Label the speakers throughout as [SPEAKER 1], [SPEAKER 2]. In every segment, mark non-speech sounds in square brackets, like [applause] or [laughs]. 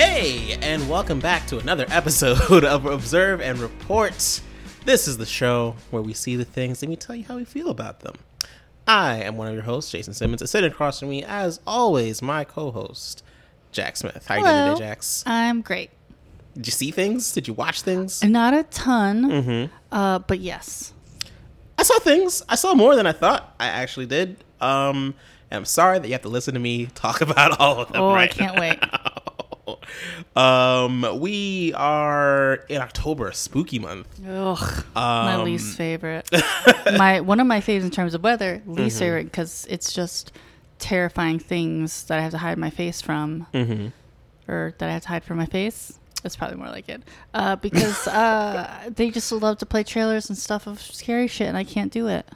[SPEAKER 1] Hey, and welcome back to another episode [laughs] of Observe and Report. This is the show where we see the things and we tell you how we feel about them. I am one of your hosts, Jason Simmons, and sitting across from me, as always, my co-host, Jack Smith. How you doing today, Jax?
[SPEAKER 2] I'm great.
[SPEAKER 1] Did you see things? Did you watch things?
[SPEAKER 2] Not a ton,
[SPEAKER 1] Mm-hmm.
[SPEAKER 2] uh, but yes.
[SPEAKER 1] I saw things. I saw more than I thought I actually did. Um, and I'm sorry that you have to listen to me talk [laughs] about all of them.
[SPEAKER 2] Oh, I can't wait. [laughs]
[SPEAKER 1] Um, we are in October, spooky month.
[SPEAKER 2] Ugh, my
[SPEAKER 1] Um,
[SPEAKER 2] least favorite. [laughs] my one of my faves in terms of weather. Least
[SPEAKER 1] Mm-hmm.
[SPEAKER 2] favorite because it's just terrifying things that I have to hide my face from,
[SPEAKER 1] Mm-hmm.
[SPEAKER 2] or that I have to hide from my face. That's probably more like it. Uh, because uh, [laughs] they just love to play trailers and stuff of scary shit, and I can't do it.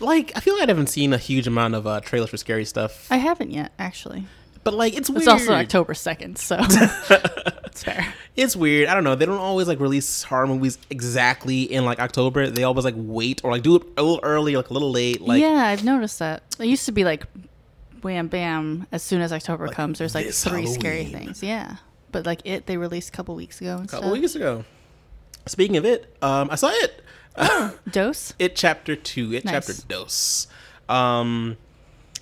[SPEAKER 1] Like, I feel like I haven't seen a huge amount of uh, trailers for scary stuff,
[SPEAKER 2] I haven't yet, actually.
[SPEAKER 1] But like, it's weird.
[SPEAKER 2] It's also October second, so [laughs] it's fair.
[SPEAKER 1] It's weird. I don't know. They don't always like release horror movies exactly in like October. They always like wait or like do it a little early, like a little late. Like,
[SPEAKER 2] yeah, I've noticed that. It used to be like wham bam as soon as October comes there's like three scary things. Yeah. But like it they released a couple weeks ago and
[SPEAKER 1] a couple weeks ago. Speaking of it, um, I saw it. [gasps]
[SPEAKER 2] Dose? [laughs]
[SPEAKER 1] It chapter two. It
[SPEAKER 2] Nice.
[SPEAKER 1] chapter dose. Um,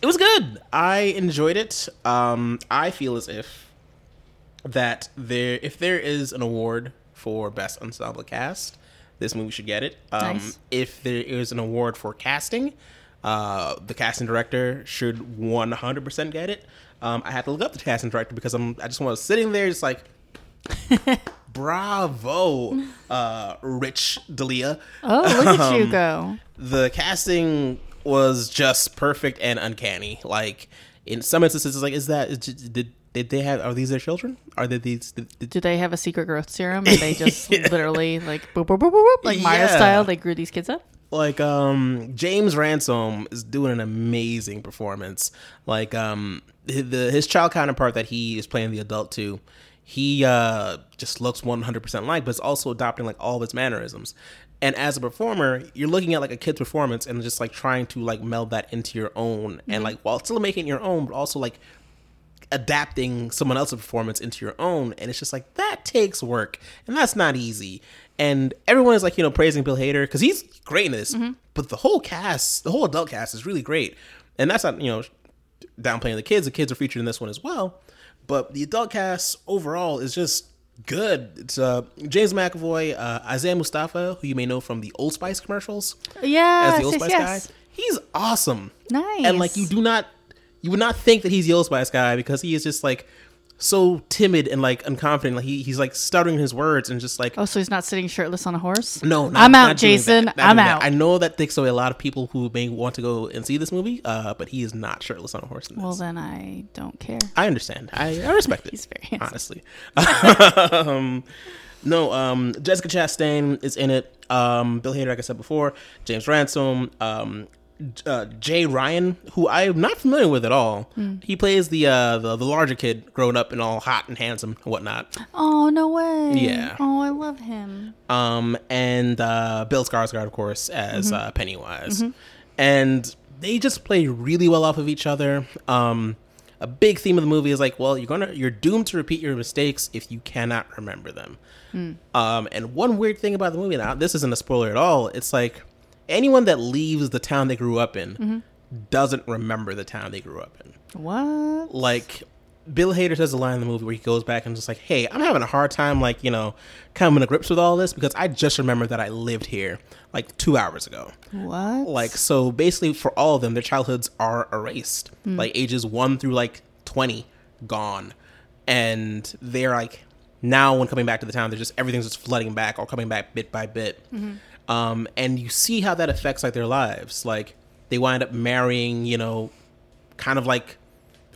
[SPEAKER 1] it was good. I enjoyed it. Um, I feel as if that there, if there is an award for best ensemble cast, this movie should get it. Um,
[SPEAKER 2] Nice.
[SPEAKER 1] If there is an award for casting, uh, the casting director should one hundred percent get it. Um, I had to look up the casting director because I'm. I just was sitting there, just like. [laughs] Bravo, uh, Rich Delia
[SPEAKER 2] Oh, look at you
[SPEAKER 1] Um,
[SPEAKER 2] go.
[SPEAKER 1] the casting was just perfect and uncanny. Like in some instances, it's like, is that did did they have? Are these their children? Are they these? Did, did-
[SPEAKER 2] Do they have a secret growth serum and they just [laughs] literally like boop boop boop boop, boop like Mario
[SPEAKER 1] Yeah.
[SPEAKER 2] style they grew these kids up?
[SPEAKER 1] like um James Ransone is doing an amazing performance. Like um his, the his child counterpart that he is playing the adult to, he uh just looks 100% like, but it's also adopting like all of his mannerisms. And as a performer, you're looking at like a kid's performance and just like trying to like meld that into your own and mm-hmm. like while still making it your own, but also like adapting someone else's performance into your own. And it's just like that takes work. And that's not easy. And everyone is like you know praising bill hader because he's great in this. Mm-hmm. But the whole cast the whole adult cast is really great. And that's not you know downplaying the kids. The kids are featured in this one as well. But the adult cast overall is just good it's uh james mcavoy uh isaiah mustafa who you may know from the old spice commercials
[SPEAKER 2] Yeah.
[SPEAKER 1] as the Old
[SPEAKER 2] yes,
[SPEAKER 1] Spice
[SPEAKER 2] yes.
[SPEAKER 1] guy. He's awesome.
[SPEAKER 2] Nice.
[SPEAKER 1] And like you do not you would not think that he's the Old Spice guy because he is just like so timid and like unconfident. Like he, he's like stuttering his words and just like
[SPEAKER 2] Oh, so he's not sitting shirtless on a horse?
[SPEAKER 1] no, not,
[SPEAKER 2] I'm out, Jason. I'm
[SPEAKER 1] doing that.
[SPEAKER 2] out.
[SPEAKER 1] I know that takes away a lot of people who may want to go and see this movie, uh, but he is not shirtless on a horse in this.
[SPEAKER 2] well then I don't care.
[SPEAKER 1] I understand. I, I respect [laughs] it.
[SPEAKER 2] He's very handsome.
[SPEAKER 1] honestly. [laughs] um, no, um, Jessica Chastain is in it. Um, Bill Hader, like I said before, James Ransone, um, uh, Jay Ryan, who I'm not familiar with at all.
[SPEAKER 2] Hmm.
[SPEAKER 1] He plays the, uh, the the larger kid, grown up and all hot and handsome and whatnot.
[SPEAKER 2] Oh no way.
[SPEAKER 1] Yeah.
[SPEAKER 2] Oh, I love him.
[SPEAKER 1] Um, and uh, Bill Skarsgård, of course, as
[SPEAKER 2] Mm-hmm.
[SPEAKER 1] uh, Pennywise, and they just play really well off of each other. Um, a big theme of the movie is like, well, you're gonna you're doomed to repeat your mistakes if you cannot remember them.
[SPEAKER 2] Hmm.
[SPEAKER 1] Um, and one weird thing about the movie, now this isn't a spoiler at all. It's like anyone that leaves the town they grew up in
[SPEAKER 2] Mm-hmm.
[SPEAKER 1] doesn't remember the town they grew up in
[SPEAKER 2] What?
[SPEAKER 1] like Bill Hader says a line in the movie where he goes back and just like, "Hey, I'm having a hard time, like you know, coming to grips with all this because I just remember that I lived here like two hours ago.
[SPEAKER 2] What?
[SPEAKER 1] Like, so basically, for all of them, their childhoods are erased, like ages one through like twenty, gone, and they're like now when coming back to the town, they're just everything's just flooding back or coming back bit by bit, um, and you see how that affects like their lives. Like they wind up marrying, you know, kind of like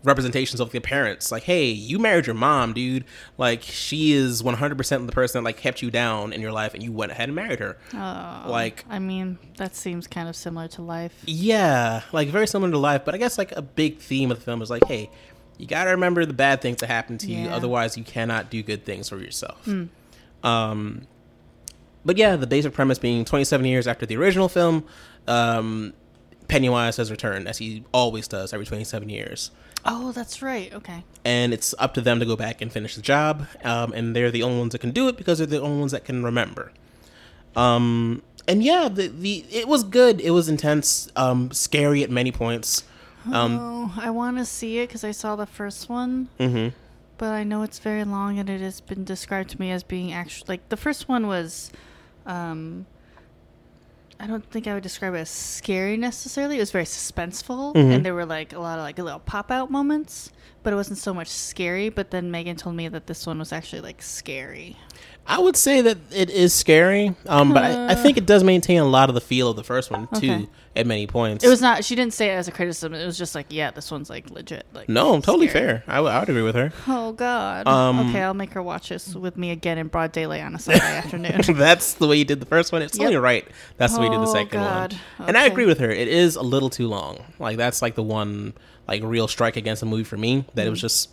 [SPEAKER 1] representations of their parents. Like, hey, you married your mom, dude. Like, she is 100% the person that like kept you down in your life, and you went ahead and married her.
[SPEAKER 2] Oh,
[SPEAKER 1] like,
[SPEAKER 2] I mean, that seems kind of similar to life.
[SPEAKER 1] yeah, like very similar to life. But I guess like a big theme of the film is like, hey, you gotta remember the bad things that happen to you, otherwise you cannot do good things for yourself. Um, but yeah, the basic premise being 27 years after the original film, um, Pennywise has returned as he always does every 27 years.
[SPEAKER 2] Oh, that's right. Okay.
[SPEAKER 1] and it's up to them to go back and finish the job. Um, and they're the only ones that can do it because they're the only ones that can remember. Um, and yeah, the, the it was good. It was intense, um, scary at many points. Um,
[SPEAKER 2] oh, I want to see it because I saw the first one,
[SPEAKER 1] mhm.
[SPEAKER 2] but I know it's very long and it has been described to me as being actually like the first one was. Um, I don't think I would describe it as scary necessarily. It was very suspenseful,
[SPEAKER 1] Mhm.
[SPEAKER 2] and there were like a lot of like little pop out moments, but it wasn't so much scary. But then Megan told me that this one was actually like scary.
[SPEAKER 1] I would say that it is scary, um, but I, I think it does maintain a lot of the feel of the first one too
[SPEAKER 2] Okay.
[SPEAKER 1] at many points.
[SPEAKER 2] It was not. She didn't say it as a criticism. It was just like, yeah, this one's like legit. Like
[SPEAKER 1] no, totally
[SPEAKER 2] scary.
[SPEAKER 1] fair. I would- agree with her.
[SPEAKER 2] Oh God.
[SPEAKER 1] Um,
[SPEAKER 2] okay, I'll make her watch this with me again in broad daylight on a Sunday [laughs] afternoon. [laughs]
[SPEAKER 1] That's the way you did the first one. It's
[SPEAKER 2] Yep.
[SPEAKER 1] only right. That's the way you did the
[SPEAKER 2] Oh,
[SPEAKER 1] second
[SPEAKER 2] God.
[SPEAKER 1] one. And I agree with her. It is a little too long. Like that's like the one like real strike against the movie for me. That it
[SPEAKER 2] Mm.
[SPEAKER 1] was just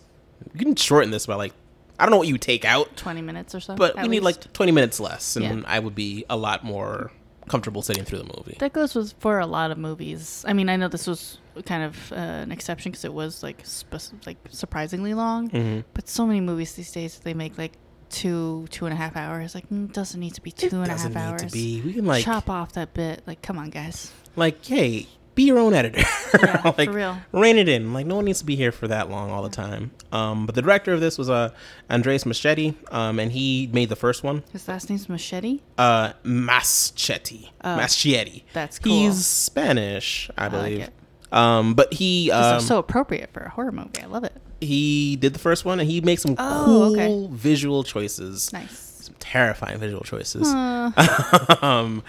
[SPEAKER 1] you can shorten this by like I don't know what you take out,
[SPEAKER 2] Twenty minutes or so.
[SPEAKER 1] but we need like twenty minutes less, and
[SPEAKER 2] Yeah.
[SPEAKER 1] I would be a lot more comfortable sitting through the movie.
[SPEAKER 2] That goes with for a lot of movies. I mean, I know this was kind of uh, an exception because it was like sp- like surprisingly long.
[SPEAKER 1] hmm
[SPEAKER 2] But so many movies these days they make like two two and a half hours. Like mm, doesn't need to be two and a half
[SPEAKER 1] doesn't need
[SPEAKER 2] hours.
[SPEAKER 1] to be. We can like
[SPEAKER 2] Chop off that bit. Like, come on, guys.
[SPEAKER 1] like hey, be your own editor. [laughs]
[SPEAKER 2] Yeah,
[SPEAKER 1] like
[SPEAKER 2] for real.
[SPEAKER 1] rein it in. Like no one needs to be here for that long all the time. Um, but the director of this was uh, Andres Machete, um, and he made the first one.
[SPEAKER 2] His last name's Machete.
[SPEAKER 1] Uh, Muschietti.
[SPEAKER 2] Oh,
[SPEAKER 1] Muschietti.
[SPEAKER 2] that's cool.
[SPEAKER 1] He's Spanish, I
[SPEAKER 2] like
[SPEAKER 1] believe.
[SPEAKER 2] it.
[SPEAKER 1] um, but he um,
[SPEAKER 2] so appropriate for a horror movie. I love it.
[SPEAKER 1] he did the first one, and he makes some
[SPEAKER 2] Oh,
[SPEAKER 1] cool
[SPEAKER 2] okay.
[SPEAKER 1] visual choices.
[SPEAKER 2] Nice.
[SPEAKER 1] Some terrifying visual choices.
[SPEAKER 2] Uh, [laughs]
[SPEAKER 1] um,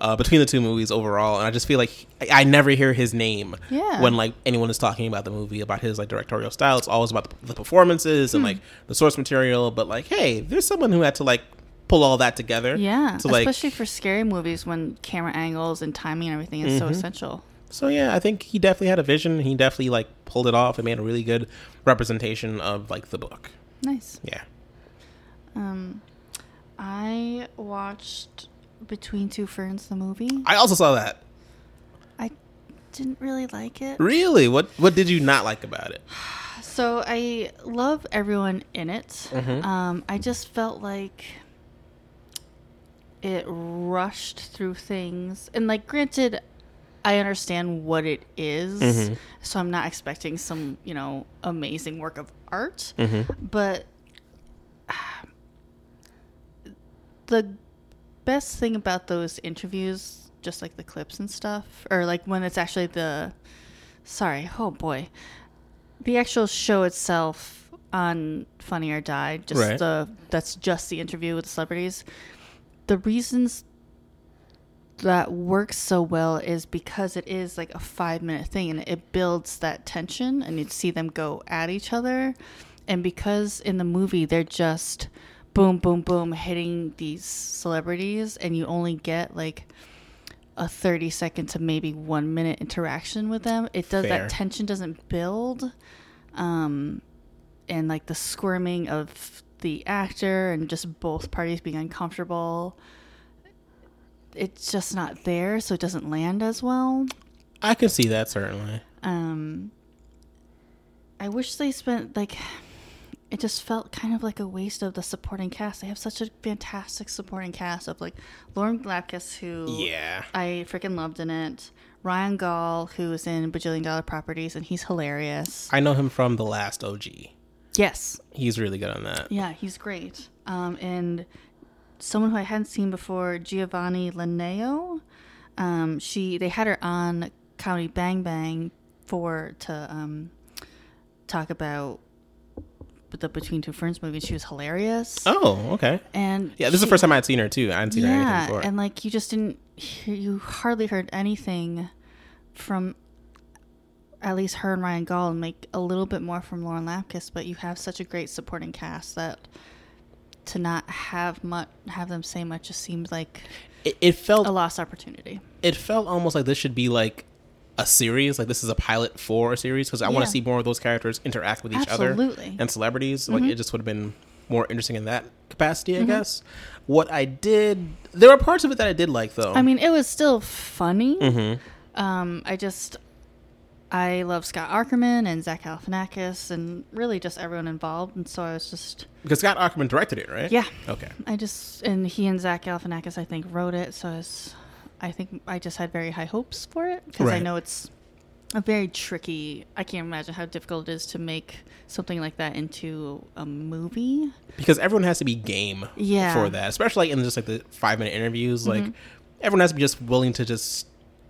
[SPEAKER 1] uh, between the two movies overall, and I just feel like I, I never hear his name
[SPEAKER 2] Yeah.
[SPEAKER 1] when like anyone is talking about the movie about his like directorial style. It's always about the, the performances and like the source material. But like, hey, there's someone who had to like pull all that together.
[SPEAKER 2] yeah,
[SPEAKER 1] To like,
[SPEAKER 2] especially for scary movies when camera angles and timing and everything is so
[SPEAKER 1] Mhm.
[SPEAKER 2] essential.
[SPEAKER 1] So yeah, I think he definitely had a vision. He definitely like pulled it off and made a really good representation of like the book.
[SPEAKER 2] Nice.
[SPEAKER 1] Yeah.
[SPEAKER 2] Um, I watched Between Two Ferns, the movie.
[SPEAKER 1] I also saw that.
[SPEAKER 2] I didn't really like it.
[SPEAKER 1] Really? What what did you not like about it? [sighs]
[SPEAKER 2] So I love everyone in it.
[SPEAKER 1] Mhm.
[SPEAKER 2] Um, I just felt like it rushed through things, and like, granted, I understand what it is,
[SPEAKER 1] Mhm.
[SPEAKER 2] so I'm not expecting some, you know, amazing work of art,
[SPEAKER 1] hmm
[SPEAKER 2] but [sighs] the best thing about those interviews, just like the clips and stuff, or like when it's actually the sorry, oh boy, the actual show itself on Funny or Die, just
[SPEAKER 1] Right.
[SPEAKER 2] the that's just the interview with the celebrities. The reasons that works so well is because it is like a five minute thing and it builds that tension and you see them go at each other and because in the movie they're just boom boom boom hitting these celebrities and you only get like a 30 second to maybe one minute interaction with them it does
[SPEAKER 1] Fair.
[SPEAKER 2] that tension doesn't build um and like the squirming of the actor and just both parties being uncomfortable it's just not there so it doesn't land as well
[SPEAKER 1] I can see that certainly.
[SPEAKER 2] um i wish they spent like it just felt kind of like a waste of the supporting cast they have such a fantastic supporting cast of like lauren Lapkus, who
[SPEAKER 1] Yeah.
[SPEAKER 2] i freaking loved in it ryan gaul who is in bajillion dollar properties and he's hilarious
[SPEAKER 1] I know him from the last OG.
[SPEAKER 2] yes
[SPEAKER 1] He's really good on that.
[SPEAKER 2] yeah he's great um and someone who i hadn't seen before Jiavani Linayao. um she they had her on comedy bang bang for to um talk about the between two ferns movie she was hilarious
[SPEAKER 1] Oh, okay.
[SPEAKER 2] and
[SPEAKER 1] Yeah, this is the first time I'd seen her too. I hadn't seen her anything
[SPEAKER 2] yeah
[SPEAKER 1] before.
[SPEAKER 2] and like you just didn't hear you hardly heard anything from at least her and ryan gaul and like a little bit more from lauren lapkus but you have such a great supporting cast that to not have much have them say much just seems like
[SPEAKER 1] it, it felt
[SPEAKER 2] a lost opportunity
[SPEAKER 1] it felt almost like this should be like a series. Like this is a pilot for a series because I want to see more of those characters interact with each other
[SPEAKER 2] Absolutely. Mm-hmm.
[SPEAKER 1] and celebrities. Like it just would have been more interesting in that capacity, I
[SPEAKER 2] Mm-hmm.
[SPEAKER 1] guess. What I did, there were parts of it that I did like though.
[SPEAKER 2] i mean it was still funny
[SPEAKER 1] Mhm.
[SPEAKER 2] Um, I just I love Scott Aukerman and Zach Galifianakis and really just everyone involved, and so I was just
[SPEAKER 1] Because Scott Aukerman directed it, right?
[SPEAKER 2] yeah.
[SPEAKER 1] Okay.
[SPEAKER 2] I just and he and Zach Galifianakis I think wrote it, so I was I think I just had very high hopes for it because I know it's a very tricky. I can't imagine how difficult it is to make something like that into a movie.
[SPEAKER 1] Because everyone has to be game
[SPEAKER 2] Yeah.
[SPEAKER 1] for that, especially like in just like the five minute interviews. Like mm-hmm. everyone has to be just willing to just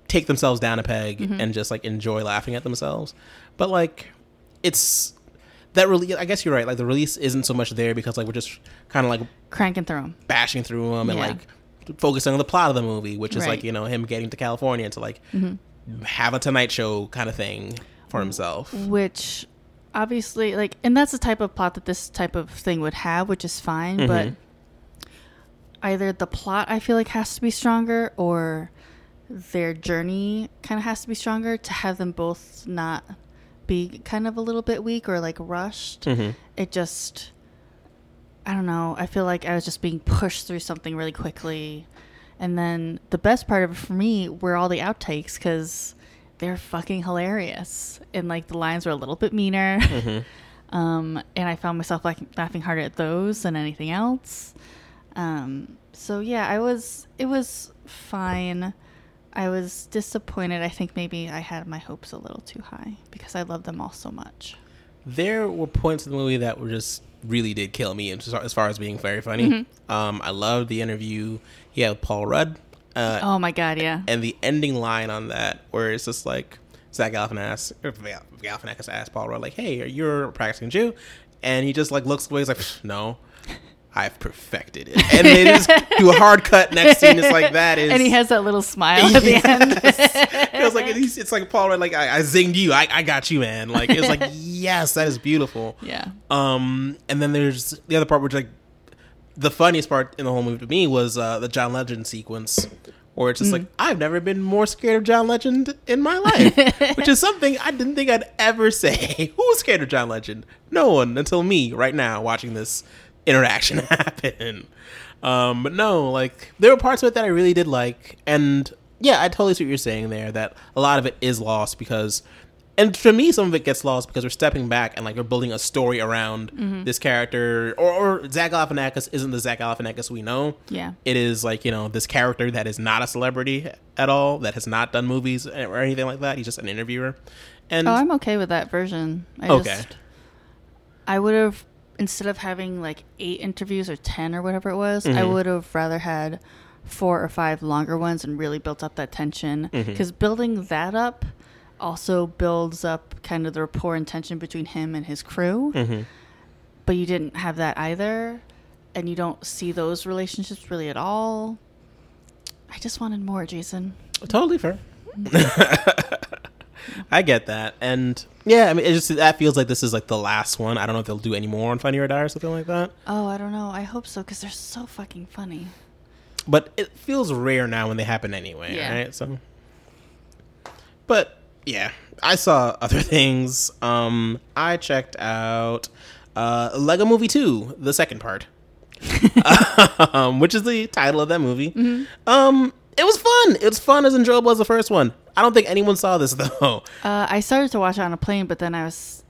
[SPEAKER 1] take themselves down a peg mm-hmm. and just like enjoy laughing at themselves. But like, it's that really. I guess you're right. Like the release isn't so much there because like we're just kind of like
[SPEAKER 2] Cranking through them.
[SPEAKER 1] bashing through them and
[SPEAKER 2] Yeah.
[SPEAKER 1] like focusing on the plot of the movie, which is like
[SPEAKER 2] Right. Mm-hmm.
[SPEAKER 1] you know him getting to California to like have a Tonight Show kind of thing for himself.
[SPEAKER 2] which obviously like and that's the type of plot that this type of thing would have which is fine but either the plot i feel like has to be stronger or their journey kind of has to be stronger to have them both not be kind of a little bit weak or like rushed
[SPEAKER 1] Mhm.
[SPEAKER 2] it just i don't know i feel like i was just being pushed through something really quickly. And then the best part of it for me were all the outtakes because they're fucking hilarious. And like the lines were a little bit meaner. [laughs] Um, and i found myself like laughing harder at those than anything else. Um, so yeah i was it was fine. I was disappointed. I think maybe i had my hopes a little too high because i love them all so much.
[SPEAKER 1] There were points in the movie that were just really did kill me as far as, being very funny.
[SPEAKER 2] Mm-hmm.
[SPEAKER 1] Um, I loved the interview he had with Paul Rudd. Uh,
[SPEAKER 2] oh my god yeah
[SPEAKER 1] and the ending line on that where it's just like Zach Galifianakis, Galifianakis asked Paul Rudd like, "Hey, are you're a practicing Jew," and he just like looks away. He's like, "No, I've perfected it." And they just do a hard cut next scene. It's like that is,
[SPEAKER 2] and he has that little smile at the end [laughs]
[SPEAKER 1] it was like it's, it's like Paul like I, I zinged you, I, I got you, man. Like it's like [laughs] yes, that is beautiful.
[SPEAKER 2] yeah
[SPEAKER 1] Um, and then there's the other part, which like the funniest part in the whole movie to me was uh, the John Legend sequence, where it's just like I've never been more scared of John Legend in my life, [laughs] which is something I didn't think I'd ever say. Who was scared of John Legend? No one until me right now watching this interaction [laughs] happen. Um, but no, like there were parts of it that I really did like, and yeah, I totally see what you're saying there. That a lot of it is lost because and for me, some of it gets lost because we're stepping back and like we're building a story around this character, or, or Zach Galifianakis isn't the Zach Galifianakis we know.
[SPEAKER 2] Yeah.
[SPEAKER 1] it is like you know this character that is not a celebrity at all, that has not done movies or anything like that. He's just an interviewer, and
[SPEAKER 2] Oh, I'm okay with that version. I
[SPEAKER 1] Okay.
[SPEAKER 2] Just, I would have instead of having like eight interviews or ten or whatever it was, I
[SPEAKER 1] Mhm.
[SPEAKER 2] would have rather had four or five longer ones and really built up that tension. Because building that up also builds up kind of the rapport and tension between him and his crew.
[SPEAKER 1] Mhm.
[SPEAKER 2] But you didn't have that either, and you don't see those relationships really at all. I just wanted more, Jason.
[SPEAKER 1] totally fair. [laughs] I get that, and yeah, I mean, it just that feels like this is like the last one. I don't know if they'll do any more on Funny or Die or something like that.
[SPEAKER 2] Oh, I don't know. I hope so because they're so fucking funny.
[SPEAKER 1] but it feels rare now when they happen anyway,
[SPEAKER 2] Yeah.
[SPEAKER 1] right? So, but yeah, I saw [laughs] other things. Um, I checked out uh, Lego Movie Two, the second part, [laughs] um, which is the title of that movie.
[SPEAKER 2] Mm-hmm.
[SPEAKER 1] Um, it was fun. It was fun as enjoyable as the first one. I don't think anyone saw this [laughs] though.
[SPEAKER 2] Uh, I started to watch it on a plane, but then I was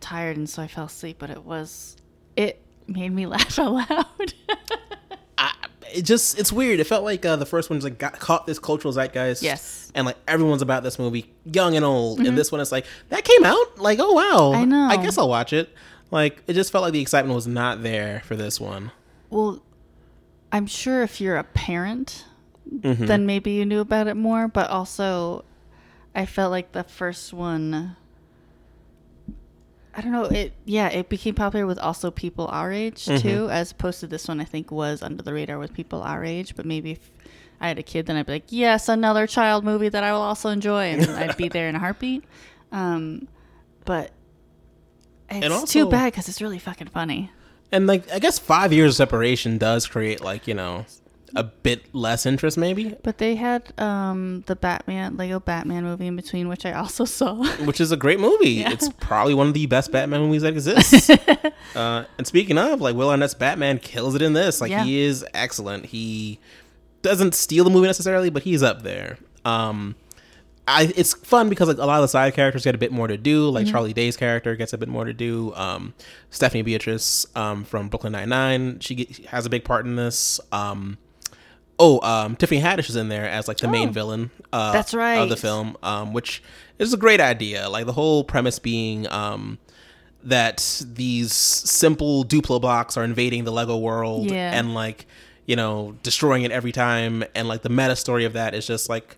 [SPEAKER 2] tired, and so I fell asleep. But it was, it made me [laughs] laugh out loud.
[SPEAKER 1] I, it just it's weird. It felt like uh, the first one just like got caught this cultural zeitgeist.
[SPEAKER 2] Yes.
[SPEAKER 1] And like everyone's about this movie, young and old. And this one is like that came out. Like oh wow.
[SPEAKER 2] I know.
[SPEAKER 1] I guess I'll watch it. Like it just felt like the excitement was not there for this one.
[SPEAKER 2] well, I'm sure if you're a parent,
[SPEAKER 1] Mm-hmm.
[SPEAKER 2] then maybe you knew about it more. But also, I felt like the first one. I don't know. It yeah, it became popular with also people our age
[SPEAKER 1] Mm-hmm.
[SPEAKER 2] too, as opposed to this one. I think was under the radar with people our age. But maybe if I had a kid, then I'd be like, yes, another child movie that I will also enjoy, and I'd be there in a heartbeat. [laughs] Um, but it's
[SPEAKER 1] also-
[SPEAKER 2] too bad because it's really fucking funny.
[SPEAKER 1] And like I guess five years of separation does create like you know a bit less interest maybe,
[SPEAKER 2] But they had um, the Batman Lego Batman movie in between, which I also [laughs] saw.
[SPEAKER 1] which is a great movie.
[SPEAKER 2] Yeah.
[SPEAKER 1] It's probably one of the best Batman [laughs] movies that exists. [laughs] uh, and speaking of, like Will Arnett's Batman kills it in this. Like
[SPEAKER 2] Yeah.
[SPEAKER 1] he is excellent. He doesn't steal the movie necessarily, but he's up there. Um, I, it's fun because like a lot of the side characters get a bit more to do. Like
[SPEAKER 2] Mm-hmm.
[SPEAKER 1] Charlie Day's character gets a bit more to do. Um, Stephanie Beatrice um, from Brooklyn Nine Nine, she get, has a big part in this. Um, oh, um, Tiffany Haddish is in there as like the main
[SPEAKER 2] Oh.
[SPEAKER 1] villain. Uh,
[SPEAKER 2] That's
[SPEAKER 1] of the film, um, which is a great idea. Like the whole premise being um, that these simple Duplo blocks are invading the Lego world
[SPEAKER 2] Yeah.
[SPEAKER 1] and like you know destroying it every time, and like the meta story of that is just like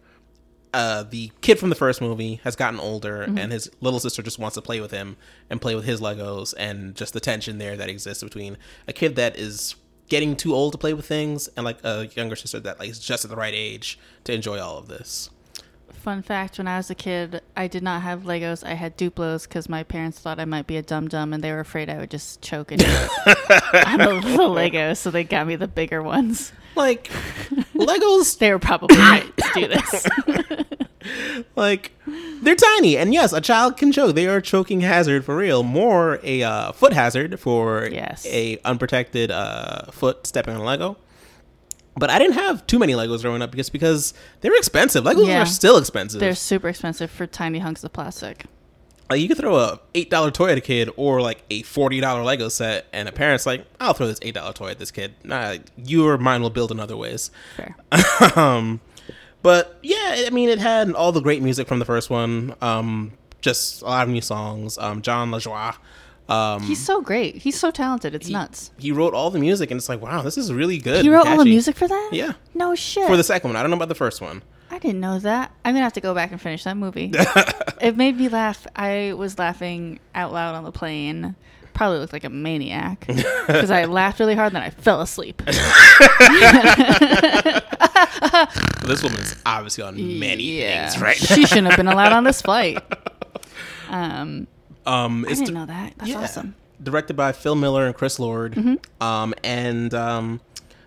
[SPEAKER 1] uh, the kid from the first movie has gotten older and his little sister just wants to play with him and play with his Legos and just the tension there that exists between a kid that is getting too old to play with things and like a younger sister that like is just at the right age to enjoy all of this.
[SPEAKER 2] Fun fact: When I was a kid, I did not have Legos. I had Duplos because my parents thought I might be a dum dum, and they were afraid I would just choke and on the, the Legos, so they got me the bigger ones.
[SPEAKER 1] Like [laughs] Legos
[SPEAKER 2] They were probably [coughs] right to do this. [laughs]
[SPEAKER 1] like they're tiny and yes a child can choke they are a choking hazard for real more a uh, foot hazard for
[SPEAKER 2] Yes.
[SPEAKER 1] a unprotected uh, foot stepping on a lego but i didn't have too many legos growing up just because they were expensive legos
[SPEAKER 2] Yeah.
[SPEAKER 1] are still expensive
[SPEAKER 2] They're super expensive for tiny hunks of plastic.
[SPEAKER 1] like you could throw a $8 toy at a kid or like a $40 lego set and a parent's like i'll throw this $8 toy at this kid nah, your mind will build in other ways
[SPEAKER 2] Fair. [laughs]
[SPEAKER 1] um, but yeah, I mean, it had all the great music from the first one. Um, just a lot of new songs. Um, Jon Lajoie. Um,
[SPEAKER 2] He's so great. He's so talented. It's nuts.
[SPEAKER 1] he wrote all the music, and it's like, wow, this is really good.
[SPEAKER 2] He wrote all the music for that?
[SPEAKER 1] Yeah,
[SPEAKER 2] No shit.
[SPEAKER 1] for the second one. I don't know about the first one.
[SPEAKER 2] I didn't know that. I'm gonna have to go back and finish that movie. [laughs] it made me laugh. I was laughing out loud on the plane. Probably looked like a maniac because I [laughs] laughed really hard and then I fell asleep. [laughs] [laughs]
[SPEAKER 1] This woman's obviously on many things, right?
[SPEAKER 2] she shouldn't have been allowed on this flight. [laughs] Um,
[SPEAKER 1] um,
[SPEAKER 2] I didn't know that. That's awesome.
[SPEAKER 1] Directed by Phil Miller and Chris Lord.
[SPEAKER 2] Mm-hmm.
[SPEAKER 1] Um, and um,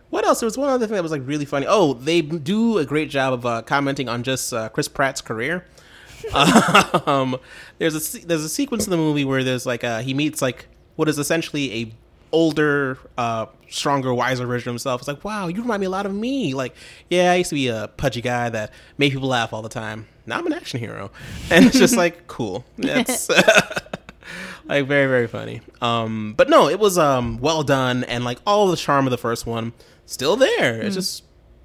[SPEAKER 1] what else? There was one other thing that was like really funny. Oh, they do a great job of uh, commenting on just uh, Chris Pratt's career. [laughs] um, there's a there's a sequence in the movie where there's like uh, he meets like what is essentially a older, uh, stronger, wiser version of himself. It's like, wow, you remind me a lot of me. Like, yeah, I used to be a pudgy guy that made people laugh all the time. Now I'm an action hero, [laughs] and it's just like [laughs] cool. That's [laughs] like very very funny. Um, but no, it was um well done, and like all the charm of the first one still there. It's just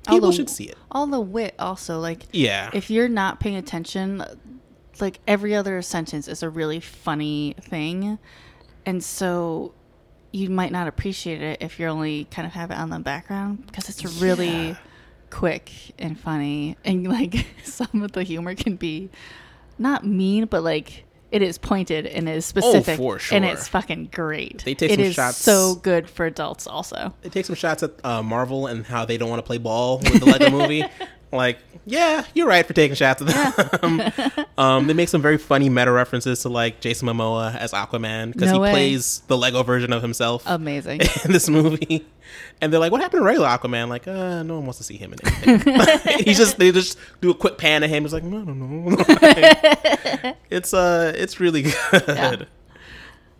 [SPEAKER 1] people
[SPEAKER 2] the-
[SPEAKER 1] should see it.
[SPEAKER 2] All the wit also like
[SPEAKER 1] Yeah.
[SPEAKER 2] if you're not paying attention, like every other sentence is a really funny thing. And so you might not appreciate it if you're only kind of have it on the background because it's really
[SPEAKER 1] Yeah.
[SPEAKER 2] quick and funny. And like [laughs] some of the humor can be not mean, but like it is pointed and is specific.
[SPEAKER 1] for
[SPEAKER 2] And it's fucking great.
[SPEAKER 1] They take
[SPEAKER 2] It
[SPEAKER 1] some
[SPEAKER 2] is
[SPEAKER 1] shots-
[SPEAKER 2] so good for adults also.
[SPEAKER 1] they take some shots at uh, Marvel and how they don't want to play ball with the Lego movie. [laughs] Like, yeah, you're right for taking shots at them. [laughs] um, they make some very funny meta references to like Jason Momoa as Aquaman because
[SPEAKER 2] No
[SPEAKER 1] he
[SPEAKER 2] way.
[SPEAKER 1] plays the Lego version of himself
[SPEAKER 2] Amazing. [laughs]
[SPEAKER 1] in this movie. And they're like, "What happened to regular Aquaman?" Like, uh, no one wants to see him in anything. [laughs] He's just they just do a quick pan of him. He's like, "I don't know." Like, it's uh, it's really good.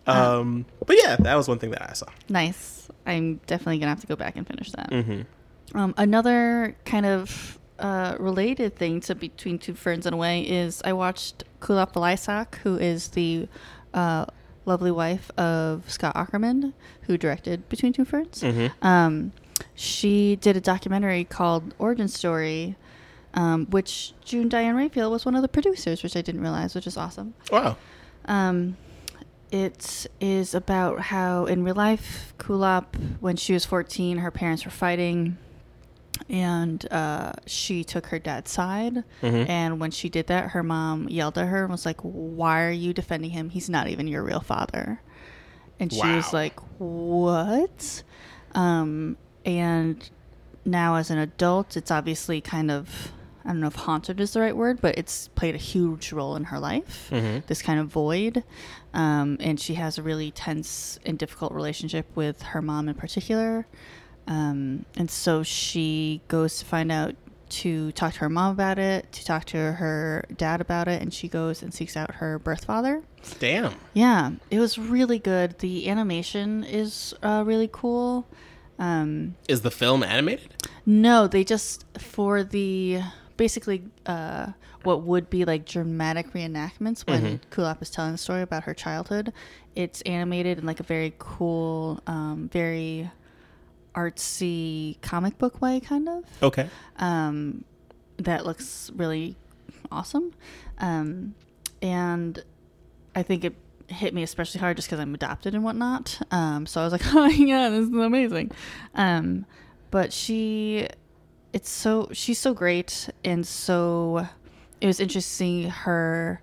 [SPEAKER 1] Um, but yeah, that was one thing that I saw.
[SPEAKER 2] Nice. I'm definitely gonna have to go back and finish that.
[SPEAKER 1] Mm-hmm.
[SPEAKER 2] Um, another kind of uh, related thing to Between Two Ferns in a way is I watched Kulap Vilaysack, who is the uh, lovely wife of Scott Aukerman, who directed Between Two Ferns.
[SPEAKER 1] Mm-hmm.
[SPEAKER 2] Um, she did a documentary called Origin Story, um, which June Diane Raphael was one of the producers, which I didn't realize, which is awesome.
[SPEAKER 1] Wow.
[SPEAKER 2] Um, it is about how in real life, Kulap, when she was 14, her parents were fighting, and uh, she took her dad's side.
[SPEAKER 1] Mhm.
[SPEAKER 2] And when she did that, her mom yelled at her and was like, "Why are you defending him? He's not even your real father." And she was like, "What?" Um, and now as an adult, it's obviously kind of I don't know if haunted is the right word, but it's played a huge role in her life.
[SPEAKER 1] Mhm.
[SPEAKER 2] This kind of void, um, and she has a really tense and difficult relationship with her mom in particular. Um, and so she goes to find out to talk to her mom about it, to talk to her dad about it, and she goes and seeks out her birth father.
[SPEAKER 1] Damn.
[SPEAKER 2] Yeah, it was really good. The animation is uh, really cool. Um,
[SPEAKER 1] Is the film animated?
[SPEAKER 2] no, they just for the basically uh, what would be like dramatic reenactments when Kulap is telling the story about her childhood. It's animated in like a very cool, um, very artsy comic book way, kind of.
[SPEAKER 1] Okay.
[SPEAKER 2] Um, that looks really awesome. Um, and I think it hit me especially hard just because I'm adopted and whatnot. Um, so I was like, [laughs] oh yeah, this is amazing. Um, but she, it's so she's so great and so it was interesting her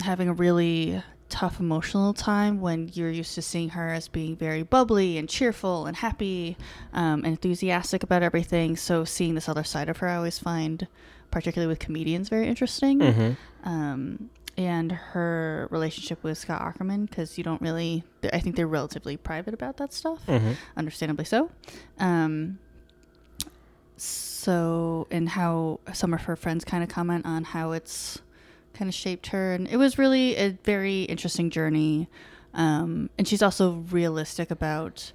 [SPEAKER 2] having a really tough emotional time when you're used to seeing her as being very bubbly and cheerful and happy um, and enthusiastic about everything so seeing this other side of her i always find particularly with comedians very interesting
[SPEAKER 1] Mm-hmm.
[SPEAKER 2] um, and her relationship with scott aukerman because you don't really i think they're relatively private about that stuff
[SPEAKER 1] Mm-hmm.
[SPEAKER 2] understandably so. Um, so, and how some of her friends kind of comment on how it's kind of shaped her, and it was really a very interesting journey. Um, and she's also realistic about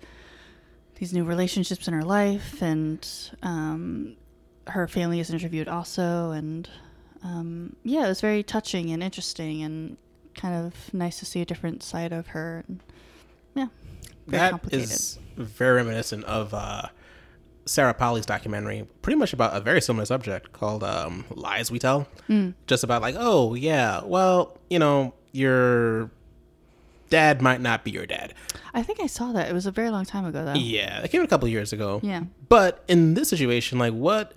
[SPEAKER 2] these new relationships in her life, and um, her family is interviewed also, and um, yeah, it was very touching and interesting, and kind of nice to see a different side of her. And, yeah, very
[SPEAKER 1] That
[SPEAKER 2] complicated.
[SPEAKER 1] is very reminiscent of uh, Sarah Polley's documentary, pretty much about a very similar subject called um, "Lies We Tell."
[SPEAKER 2] Mm.
[SPEAKER 1] Just about like, oh yeah, well, you know, your dad might not be your dad.
[SPEAKER 2] I think I saw that. It was a very long time ago, though.
[SPEAKER 1] Yeah, it came a couple of years ago.
[SPEAKER 2] Yeah.
[SPEAKER 1] But in this situation, like, what?